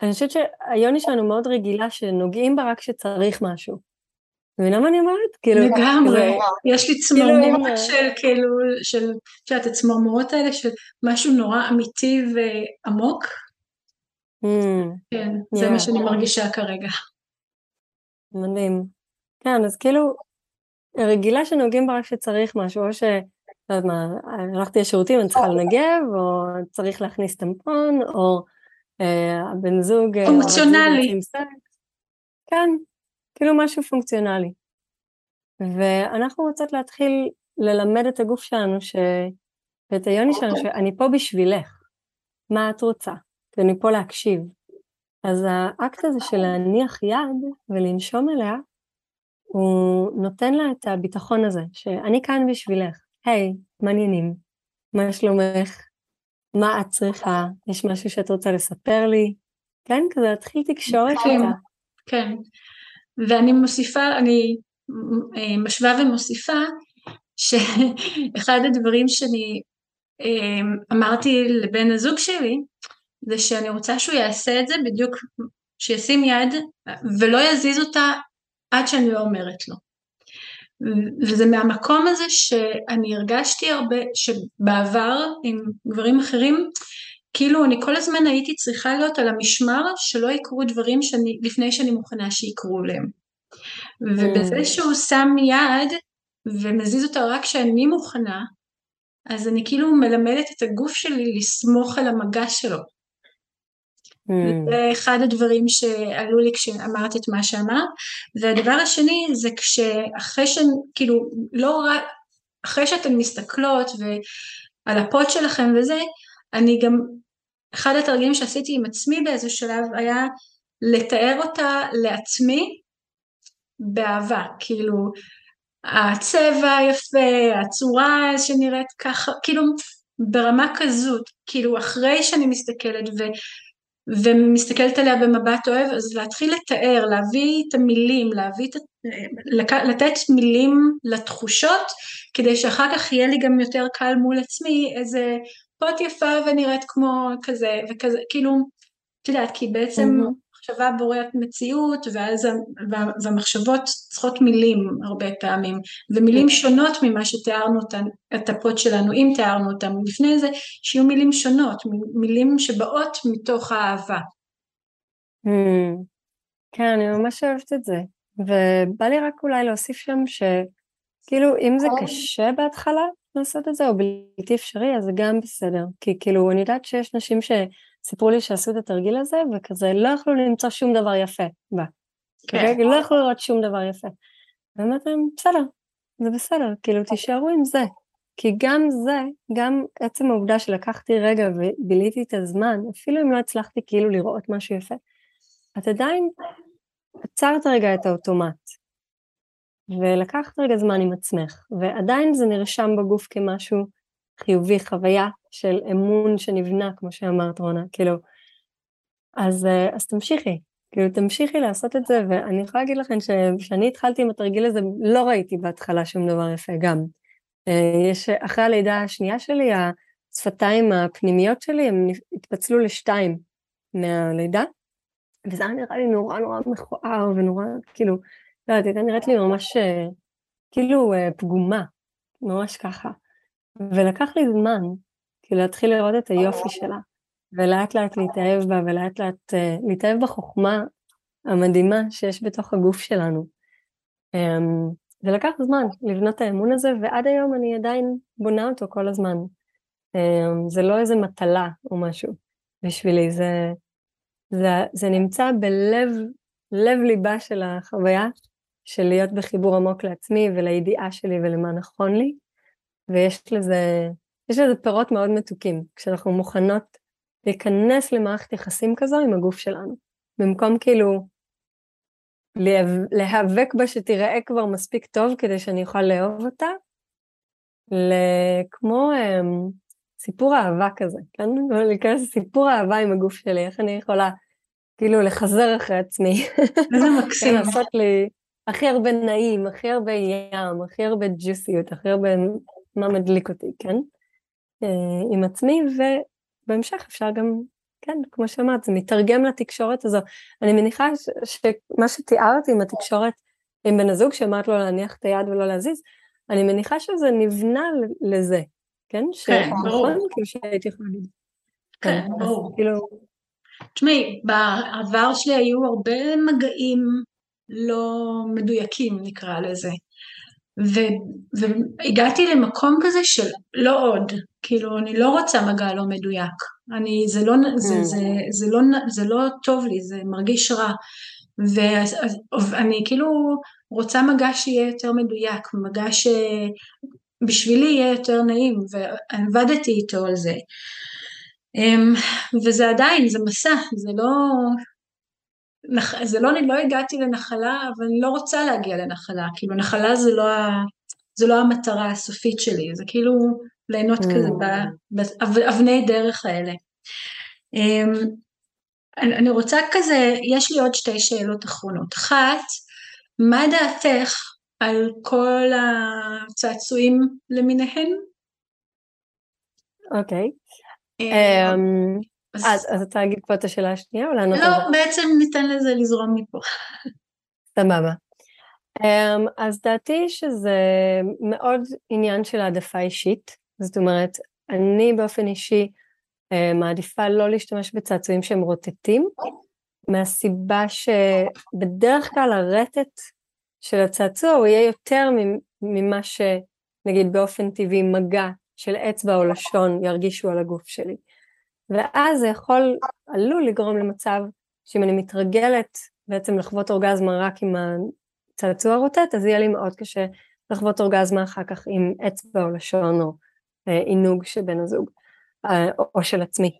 אני חושבת שהיוני שלנו מאוד רגילה שנוגעים בה רק כשצריך משהו. מבינה מה אני אומרת? כאילו, לגמרי, יש לי כאילו, צמרמורת של כאילו, של, את יודעת, הצמרמורות האלה של משהו נורא אמיתי ועמוק. כן, זה מה שאני מרגישה כרגע. מדהים. כן, אז כאילו, רגילה שנוגעים בה רק שצריך משהו, או ש... לא יודעת מה, הלכתי לשירותים, אני צריכה לנגב, או צריך להכניס טמפון, או אה, הבן זוג... אה, פונקציונלי. כן, כאילו משהו פונקציונלי. ואנחנו רוצות להתחיל ללמד את הגוף שלנו, ש... ואת היוני שלנו, שאני פה בשבילך, מה את רוצה? ואני פה להקשיב. אז האקט הזה של להניח יד ולנשום אליה, הוא נותן לה את הביטחון הזה, שאני כאן בשבילך. היי, מעניינים, מה שלומך? מה את צריכה? יש משהו שאת רוצה לספר לי? כן, כזה להתחיל תקשורת איתה. כן, ואני מוסיפה, אני אה, משווה ומוסיפה, שאחד הדברים שאני אה, אמרתי לבן הזוג שלי, זה שאני רוצה שהוא יעשה את זה בדיוק, שישים יד ולא יזיז אותה עד שאני לא אומרת לו. וזה מהמקום הזה שאני הרגשתי הרבה, שבעבר עם גברים אחרים, כאילו אני כל הזמן הייתי צריכה להיות על המשמר שלא יקרו דברים שאני, לפני שאני מוכנה שיקרו להם. ובזה mm. שהוא שם יד ומזיז אותה רק כשאני מוכנה, אז אני כאילו מלמדת את הגוף שלי לסמוך על המגע שלו. Mm. זה אחד הדברים שעלו לי כשאמרת את מה שאמרת. והדבר השני זה כשאחרי שהן, כאילו, לא רק, אחרי שאתן מסתכלות ועל הפוט שלכם וזה, אני גם, אחד התרגילים שעשיתי עם עצמי באיזה שלב היה לתאר אותה לעצמי באהבה, כאילו הצבע היפה, הצורה שנראית ככה, כאילו ברמה כזאת, כאילו אחרי שאני מסתכלת ו... ומסתכלת עליה במבט אוהב, אז להתחיל לתאר, להביא את המילים, להביא את, לתת מילים לתחושות, כדי שאחר כך יהיה לי גם יותר קל מול עצמי איזה פוט יפה ונראית כמו כזה וכזה, כאילו, את יודעת, כי בעצם. מחשבה בוראת מציאות ואז והמחשבות צריכות מילים הרבה פעמים ומילים שונות ממה שתיארנו אותן, את הפוד שלנו אם תיארנו אותן לפני זה שיהיו מילים שונות מילים שבאות מתוך האהבה. כן אני ממש אוהבת את זה ובא לי רק אולי להוסיף שם שכאילו אם זה קשה בהתחלה לעשות את זה או בלתי אפשרי אז זה גם בסדר כי כאילו אני יודעת שיש נשים ש... סיפרו לי שעשו את התרגיל הזה, וכזה לא יכלו למצוא שום דבר יפה בה. כן. Okay? לא יכלו לראות שום דבר יפה. ואמרתי להם, בסדר, זה בסדר, כאילו תישארו עם זה. כי גם זה, גם עצם העובדה שלקחתי רגע וביליתי את הזמן, אפילו אם לא הצלחתי כאילו לראות משהו יפה, את עדיין עצרת רגע את האוטומט. ולקחת רגע זמן עם עצמך, ועדיין זה נרשם בגוף כמשהו חיובי, חוויה של אמון שנבנה, כמו שאמרת רונה, כאילו, אז, אה, אז תמשיכי, כאילו תמשיכי לעשות את זה, ואני יכולה להגיד לכם שכשאני התחלתי עם התרגיל הזה, לא ראיתי בהתחלה שום דבר יפה גם. אה, יש, אחרי הלידה השנייה שלי, השפתיים הפנימיות שלי, הם התפצלו לשתיים מהלידה, וזה היה נראה לי נורא נורא מכוער ונורא, כאילו, לא יודעת, הייתה נראית לי ממש אה, כאילו פגומה, ממש ככה. ולקח לי זמן, כאילו להתחיל לראות את היופי שלה, ולאט לאט להתאהב בה, ולאט לאט uh, להתאהב בחוכמה המדהימה שיש בתוך הגוף שלנו. זה לקח זמן לבנות את האמון הזה, ועד היום אני עדיין בונה אותו כל הזמן. Um, זה לא איזה מטלה או משהו בשבילי, זה, זה, זה נמצא בלב, לב ליבה של החוויה של להיות בחיבור עמוק לעצמי ולידיעה שלי ולמה נכון לי. ויש לזה, יש לזה פירות מאוד מתוקים, כשאנחנו מוכנות להיכנס למערכת יחסים כזו עם הגוף שלנו, במקום כאילו להיאבק בה שתיראה כבר מספיק טוב כדי שאני אוכל לאהוב אותה, כמו um, סיפור אהבה כזה, כן? להיכנס לסיפור אהבה עם הגוף שלי, איך אני יכולה כאילו לחזר אחרי עצמי. איזה <laughs> מקסים. לעשות לי הכי הרבה נעים, הכי הרבה ים, הכי הרבה ג'וסיות, הכי הרבה מה מדליק אותי, כן? אה, עם עצמי, ובהמשך אפשר גם, כן, כמו שאמרת, זה מתרגם לתקשורת הזו. אני מניחה שמה שתיארתי עם התקשורת עם בן הזוג, שאמרת לו להניח את היד ולא להזיז, אני מניחה שזה נבנה לזה, כן? כן, ברור. כאילו שהייתי יכולה להגיד. כן, ברור. כאילו... תשמעי, בעבר שלי היו הרבה מגעים לא מדויקים, נקרא לזה. והגעתי למקום כזה של לא עוד, כאילו אני לא רוצה מגע לא מדויק, אני, זה, לא, זה, mm. זה, זה, לא, זה לא טוב לי, זה מרגיש רע, ואני כאילו רוצה מגע שיהיה יותר מדויק, מגע שבשבילי יהיה יותר נעים, ועבדתי איתו על זה. אמ, וזה עדיין, זה מסע, זה לא... זה לא, לא הגעתי לנחלה, אבל אני לא רוצה להגיע לנחלה, כאילו נחלה זה לא, זה לא המטרה הסופית שלי, זה כאילו ליהנות mm. כזה באבני דרך האלה. אמ, אני רוצה כזה, יש לי עוד שתי שאלות אחרונות. אחת, מה דעתך על כל הצעצועים למיניהן? אוקיי. אה, אמ, אז אתה להגיד פה את השאלה השנייה או לענות על לא, בעצם ניתן לזה לזרום מפה. סבבה. אמ, אז דעתי שזה מאוד עניין של העדפה אישית, זאת אומרת, אני באופן אישי אה, מעדיפה לא להשתמש בצעצועים שהם רוטטים, מהסיבה שבדרך כלל הרטט של הצעצוע הוא יהיה יותר ממה שנגיד באופן טבעי מגע של אצבע או לשון ירגישו על הגוף שלי. ואז זה יכול, עלול לגרום למצב שאם אני מתרגלת בעצם לחוות אורגזמה רק עם הצעצוע רוטט, אז יהיה לי מאוד קשה לחוות אורגזמה אחר כך עם אצבע או לשון או אה, עינוג של בן הזוג. אה, או של עצמי.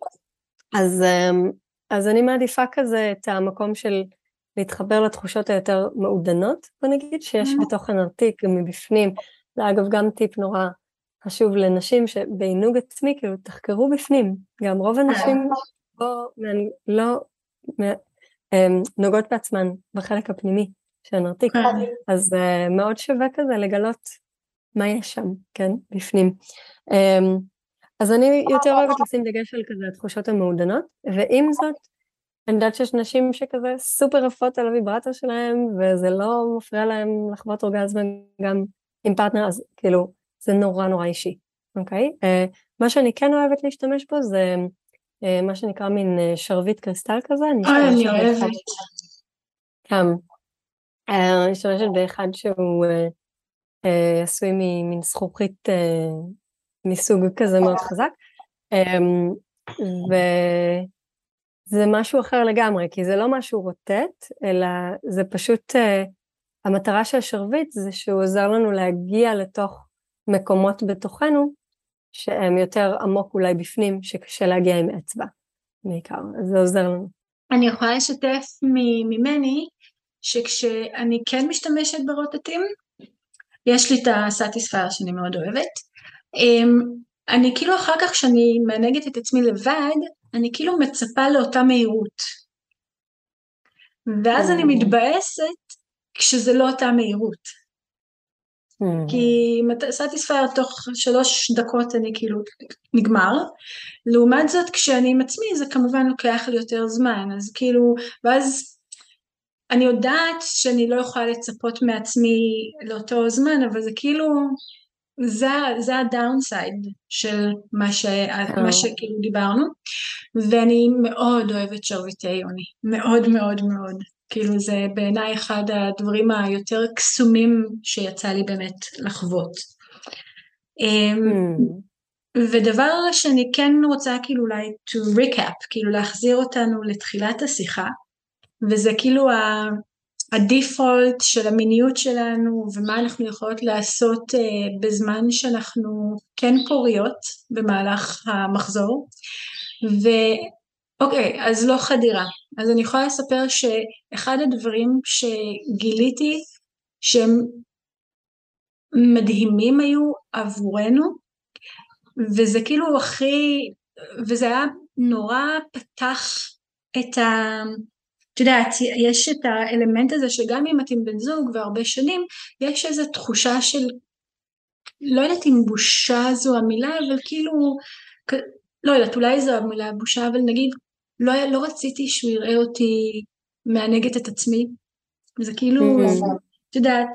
אז, אמ, אז אני מעדיפה כזה את המקום של להתחבר לתחושות היותר מעודנות, בוא נגיד, שיש mm-hmm. בתוך הנרתיק, גם מבפנים. זה אגב גם טיפ נורא חשוב לנשים שבעינוג עצמי, כאילו תחקרו בפנים. גם רוב הנשים לא, לא אמ, נוגעות בעצמן בחלק הפנימי של הנרתיק, כן. אז uh, מאוד שווה כזה לגלות מה יש שם, כן, בפנים. Um, אז אני יותר אוהבת לשים דגש על כזה התחושות המעודנות, ועם זאת, אני יודעת שיש נשים שכזה סופר עפות על הוויברטור שלהם, וזה לא מפריע להם לחוות אורגזמה גם עם פרטנר, אז כאילו, זה נורא נורא אישי, אוקיי? Uh, מה שאני כן אוהבת להשתמש בו זה uh, מה שנקרא מין uh, שרביט קריסטל כזה, אני אני אוהבת. כן. אני משתמשת באחד שהוא uh, uh, עשוי ממין זכוכית uh, מסוג כזה מאוד חזק. אמ, וזה משהו אחר לגמרי, כי זה לא משהו רוטט, אלא זה פשוט, אה, המטרה של השרביט זה שהוא עוזר לנו להגיע לתוך מקומות בתוכנו, שהם יותר עמוק אולי בפנים, שקשה להגיע עם אצבע בעיקר, אז זה עוזר לנו. אני יכולה לשתף ממני, שכשאני כן משתמשת ברוטטים, יש לי את הסאטיספייר שאני מאוד אוהבת, אמ, אני כאילו אחר כך כשאני מענגת את עצמי לבד, אני כאילו מצפה לאותה מהירות. ואז אני מתבאסת כשזה לא אותה מהירות. כי Satisfyer תוך שלוש דקות אני כאילו נגמר, לעומת זאת כשאני עם עצמי זה כמובן לוקח לי יותר זמן, אז כאילו, ואז אני יודעת שאני לא יכולה לצפות מעצמי לאותו זמן, אבל זה כאילו, זה, זה ה downside של מה, ש, מה שכאילו דיברנו, ואני מאוד אוהבת שרביטי יוני, מאוד מאוד מאוד. כאילו זה בעיניי אחד הדברים היותר קסומים שיצא לי באמת לחוות. Mm. ודבר שאני כן רוצה כאילו אולי to recap, כאילו להחזיר אותנו לתחילת השיחה, וזה כאילו. הדיפולט של המיניות שלנו ומה אנחנו יכולות לעשות uh, בזמן שאנחנו כן פוריות במהלך המחזור. ואוקיי, אז לא חדירה. אז אני יכולה לספר שאחד הדברים שגיליתי שהם מדהימים היו עבורנו, וזה כאילו הכי, וזה היה נורא פתח את ה... את יודעת, יש את האלמנט הזה שגם אם את עם בן זוג והרבה שנים, יש איזו תחושה של, לא יודעת אם בושה זו המילה, אבל כאילו, לא יודעת, אולי זו המילה בושה, אבל נגיד, לא, לא רציתי שהוא יראה אותי מענגת את עצמי, זה כאילו. את יודעת,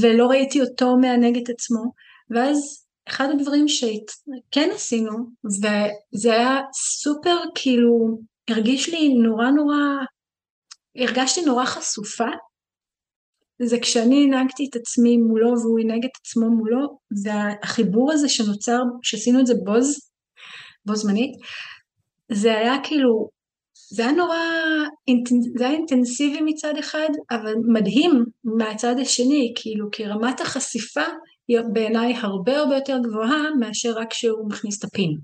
ולא ראיתי אותו מענג את עצמו, ואז אחד הדברים שכן עשינו, וזה היה סופר כאילו, הרגיש לי נורא נורא הרגשתי נורא חשופה. זה כשאני הנהגתי את עצמי מולו והוא הנהג את עצמו מולו, והחיבור הזה שנוצר, שעשינו את זה בוז, בו זמנית, זה היה כאילו, זה היה נורא, זה היה אינטנסיבי מצד אחד, אבל מדהים מהצד השני, כאילו, כי רמת החשיפה היא בעיניי הרבה הרבה יותר גבוהה מאשר רק כשהוא מכניס את הפין.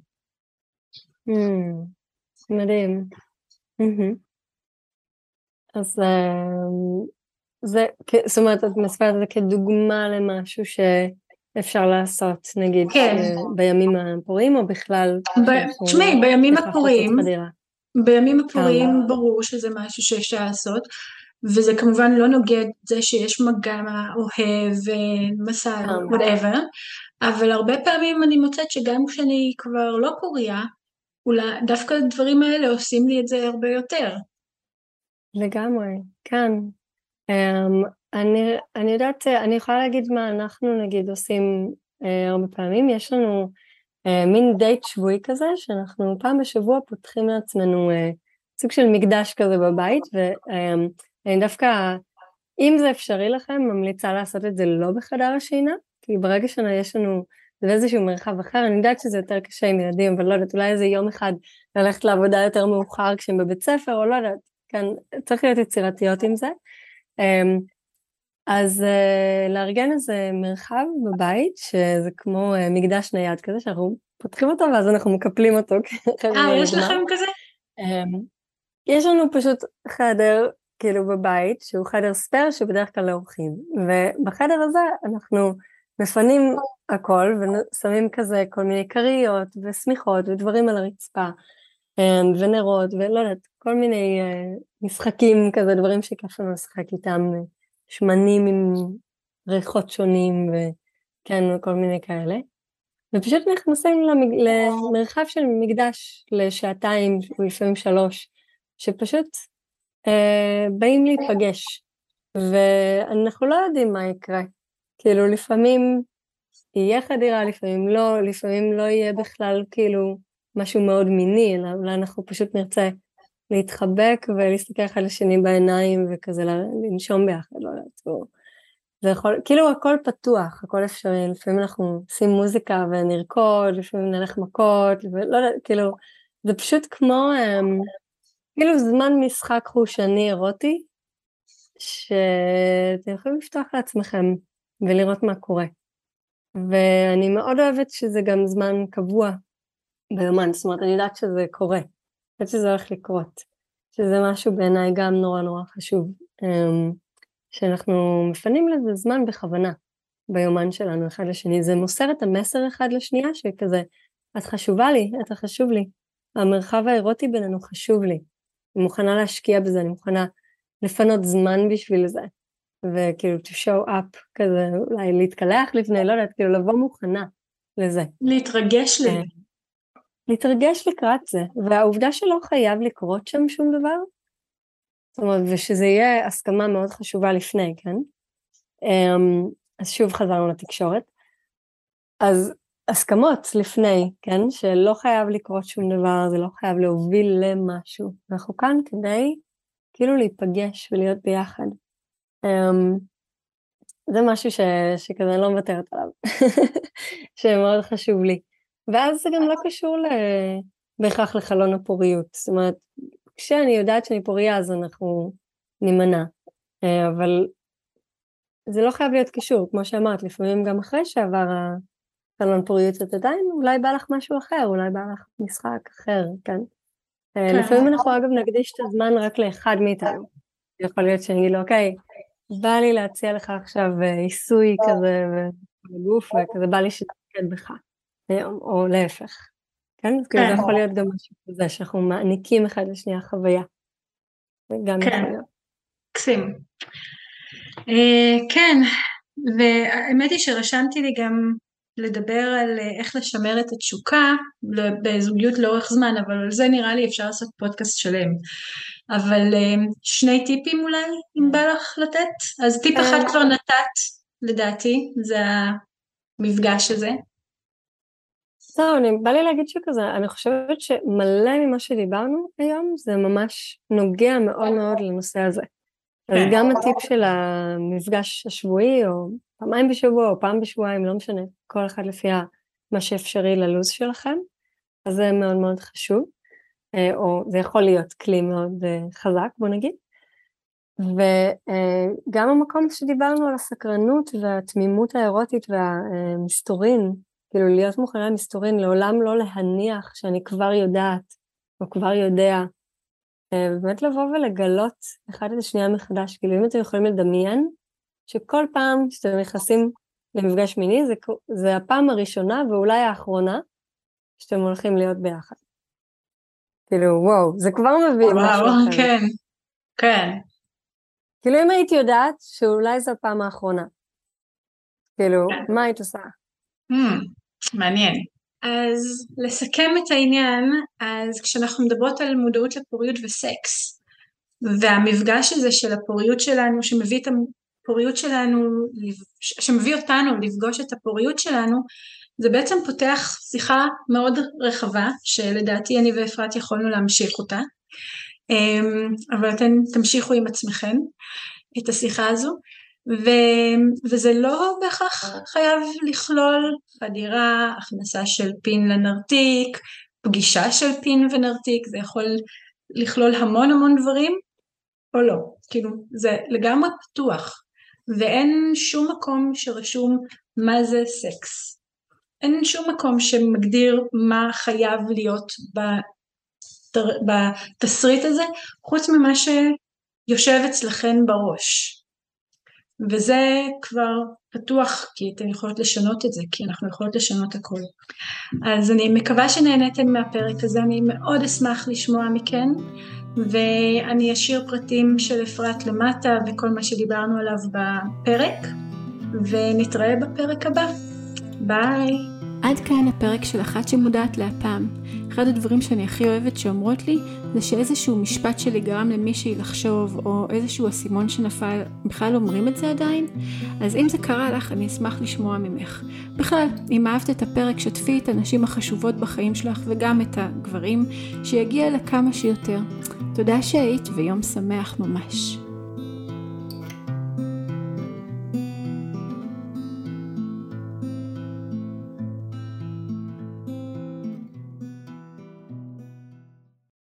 Mm, מדהים. Mm-hmm. אז אמ, זה, זאת אומרת, את מספרת את זה כדוגמה למשהו שאפשר לעשות, נגיד, כן. בימים הפוריים, או בכלל? תשמעי, בימים הפוריים, בימים הפוריים ברור שזה משהו שאפשר לעשות, וזה כמובן לא נוגד זה שיש מגע אוהב, מסע, וואטאבר, אבל הרבה פעמים אני מוצאת שגם כשאני כבר לא פוריה, אולי דווקא הדברים האלה עושים לי את זה הרבה יותר. לגמרי, כן. Um, אני, אני יודעת, אני יכולה להגיד מה אנחנו נגיד עושים uh, הרבה פעמים, יש לנו uh, מין דייט שבועי כזה, שאנחנו פעם בשבוע פותחים לעצמנו uh, סוג של מקדש כזה בבית, ואני um, דווקא, אם זה אפשרי לכם, ממליצה לעשות את זה לא בחדר השינה, כי ברגע שיש לנו, זה באיזשהו מרחב אחר, אני יודעת שזה יותר קשה עם ילדים, אבל לא יודעת, אולי איזה יום אחד ללכת לעבודה יותר מאוחר כשהם בבית ספר, או לא יודעת, כן, צריך להיות יצירתיות עם זה. אז uh, לארגן איזה מרחב בבית, שזה כמו uh, מקדש נייד כזה, שאנחנו פותחים אותו ואז אנחנו מקפלים אותו. אה, יש לכם כזה? Um, יש לנו פשוט חדר, כאילו בבית, שהוא חדר spare, שהוא בדרך כלל לאורחים. ובחדר הזה אנחנו מפנים הכל ושמים כזה כל מיני כריות ושמיכות ודברים על הרצפה. ונרות ולא יודעת, כל מיני uh, משחקים כזה, דברים שכיף לנו לשחק איתם, שמנים עם ריחות שונים וכן, כל מיני כאלה. ופשוט נכנסים למג... למרחב של מקדש לשעתיים ולפעמים שלוש, שפשוט uh, באים להיפגש, ואנחנו לא יודעים מה יקרה. כאילו לפעמים יהיה חדירה, לפעמים לא, לפעמים לא יהיה בכלל כאילו משהו מאוד מיני, אלא אולי אנחנו פשוט נרצה להתחבק ולהסתכל אחד לשני בעיניים וכזה לנשום ביחד, לא יודעת, זה יכול, כאילו הכל פתוח, הכל אפשרי, לפעמים אנחנו עושים מוזיקה ונרקוד, לפעמים נלך מכות, ולא יודעת, כאילו, זה פשוט כמו, um, כאילו זמן משחק חושני אירוטי, שאתם יכולים לפתוח לעצמכם ולראות מה קורה. ואני מאוד אוהבת שזה גם זמן קבוע ביומן, זאת אומרת אני יודעת שזה קורה, יודעת שזה הולך לקרות, שזה משהו בעיניי גם נורא נורא חשוב, אמ, שאנחנו מפנים לזה זמן בכוונה ביומן שלנו אחד לשני, זה מוסר את המסר אחד לשנייה שכזה, את חשובה לי, אתה חשוב לי, המרחב האירוטי בינינו חשוב לי, אני מוכנה להשקיע בזה, אני מוכנה לפנות זמן בשביל זה, וכאילו to show up כזה, אולי להתקלח לפני, לא יודעת, כאילו לבוא מוכנה לזה. להתרגש לזה. להתרגש לקראת זה, והעובדה שלא חייב לקרות שם שום דבר, זאת אומרת, ושזה יהיה הסכמה מאוד חשובה לפני, כן? אמ, אז שוב חזרנו לתקשורת. אז הסכמות לפני, כן? שלא חייב לקרות שום דבר, זה לא חייב להוביל למשהו. אנחנו כאן כדי כאילו להיפגש ולהיות ביחד. Um, זה משהו ש, שכזה אני לא מוותרת עליו, <laughs> שמאוד חשוב לי. ואז זה גם לא קשור ל... בהכרח לחלון הפוריות. זאת אומרת, כשאני יודעת שאני פוריה אז אנחנו נימנע. אה, אבל זה לא חייב להיות קישור, כמו שאמרת, לפעמים גם אחרי שעבר החלון פוריות את עדיין, אולי בא לך משהו אחר, אולי בא לך משחק אחר, כן? אה, כן. לפעמים אנחנו אגב נקדיש את הזמן רק לאחד מאיתנו. יכול להיות שאני אגיד לו, אוקיי, בא לי להציע לך עכשיו אה, עיסוי כזה בגוף, וכזה בא לי שתתקד בך. או להפך. כן? אז כאילו זה כן. יכול להיות גם משהו כזה, שאנחנו מעניקים אחד לשנייה חוויה. גם כן. יכול להיות. קסים. אה, כן, והאמת היא שרשמתי לי גם לדבר על אה, איך לשמר את התשוקה בזוגיות לאורך זמן, אבל על זה נראה לי אפשר לעשות פודקאסט שלם. אבל אה, שני טיפים אולי, אם בא לך לתת? אז טיפ אחד כבר נתת, לדעתי, זה המפגש הזה. לא, אני, בא לי להגיד שכזה, אני חושבת שמלא ממה שדיברנו היום זה ממש נוגע מאוד מאוד לנושא הזה. אז כן. גם הטיפ של המפגש השבועי, או פעמיים בשבוע, או פעם בשבועיים, לא משנה, כל אחד לפי מה שאפשרי ללו"ז שלכם, אז זה מאוד מאוד חשוב, אה, או זה יכול להיות כלי מאוד אה, חזק, בוא נגיד. וגם המקום שדיברנו על הסקרנות והתמימות האירוטית והמסתורין, כאילו להיות מוכנה למסתורין, לעולם לא להניח שאני כבר יודעת, או כבר יודע, אה, באמת לבוא ולגלות אחד את השנייה מחדש, כאילו אם אתם יכולים לדמיין, שכל פעם שאתם נכנסים למפגש מיני, זה, זה הפעם הראשונה ואולי האחרונה שאתם הולכים להיות ביחד. כאילו, וואו, זה כבר מביא משהו אחר. וואו, כן, כן. כאילו אם היית יודעת שאולי זו הפעם האחרונה, כאילו, כן. מה היית עושה? Hmm, מעניין. אז לסכם את העניין, אז כשאנחנו מדברות על מודעות לפוריות וסקס, והמפגש הזה של הפוריות שלנו, שמביא את הפוריות שלנו, שמביא אותנו לפגוש את הפוריות שלנו, זה בעצם פותח שיחה מאוד רחבה, שלדעתי אני ואפרת יכולנו להמשיך אותה, אמ, אבל אתן תמשיכו עם עצמכם את השיחה הזו, ו, וזה לא בהכרח חייב לכלול חדירה, הכנסה של פין לנרתיק, פגישה של פין ונרתיק, זה יכול לכלול המון המון דברים, או לא, כאילו זה לגמרי פתוח, ואין שום מקום שרשום מה זה סקס. אין שום מקום שמגדיר מה חייב להיות בתסריט הזה, חוץ ממה שיושב אצלכן בראש. וזה כבר פתוח, כי אתן יכולות לשנות את זה, כי אנחנו יכולות לשנות הכל. אז אני מקווה שנהניתם מהפרק הזה, אני מאוד אשמח לשמוע מכן, ואני אשאיר פרטים של אפרת למטה וכל מה שדיברנו עליו בפרק, ונתראה בפרק הבא. ביי. עד כאן הפרק של אחת שמודעת להפעם. אחד הדברים שאני הכי אוהבת שאומרות לי, זה שאיזשהו משפט שלי גרם למישהי לחשוב, או איזשהו אסימון שנפל, בכלל אומרים את זה עדיין? אז אם זה קרה לך, אני אשמח לשמוע ממך. בכלל, אם אהבת את הפרק, שתפי את הנשים החשובות בחיים שלך, וגם את הגברים, שיגיע לכמה שיותר. תודה שהיית, ויום שמח ממש.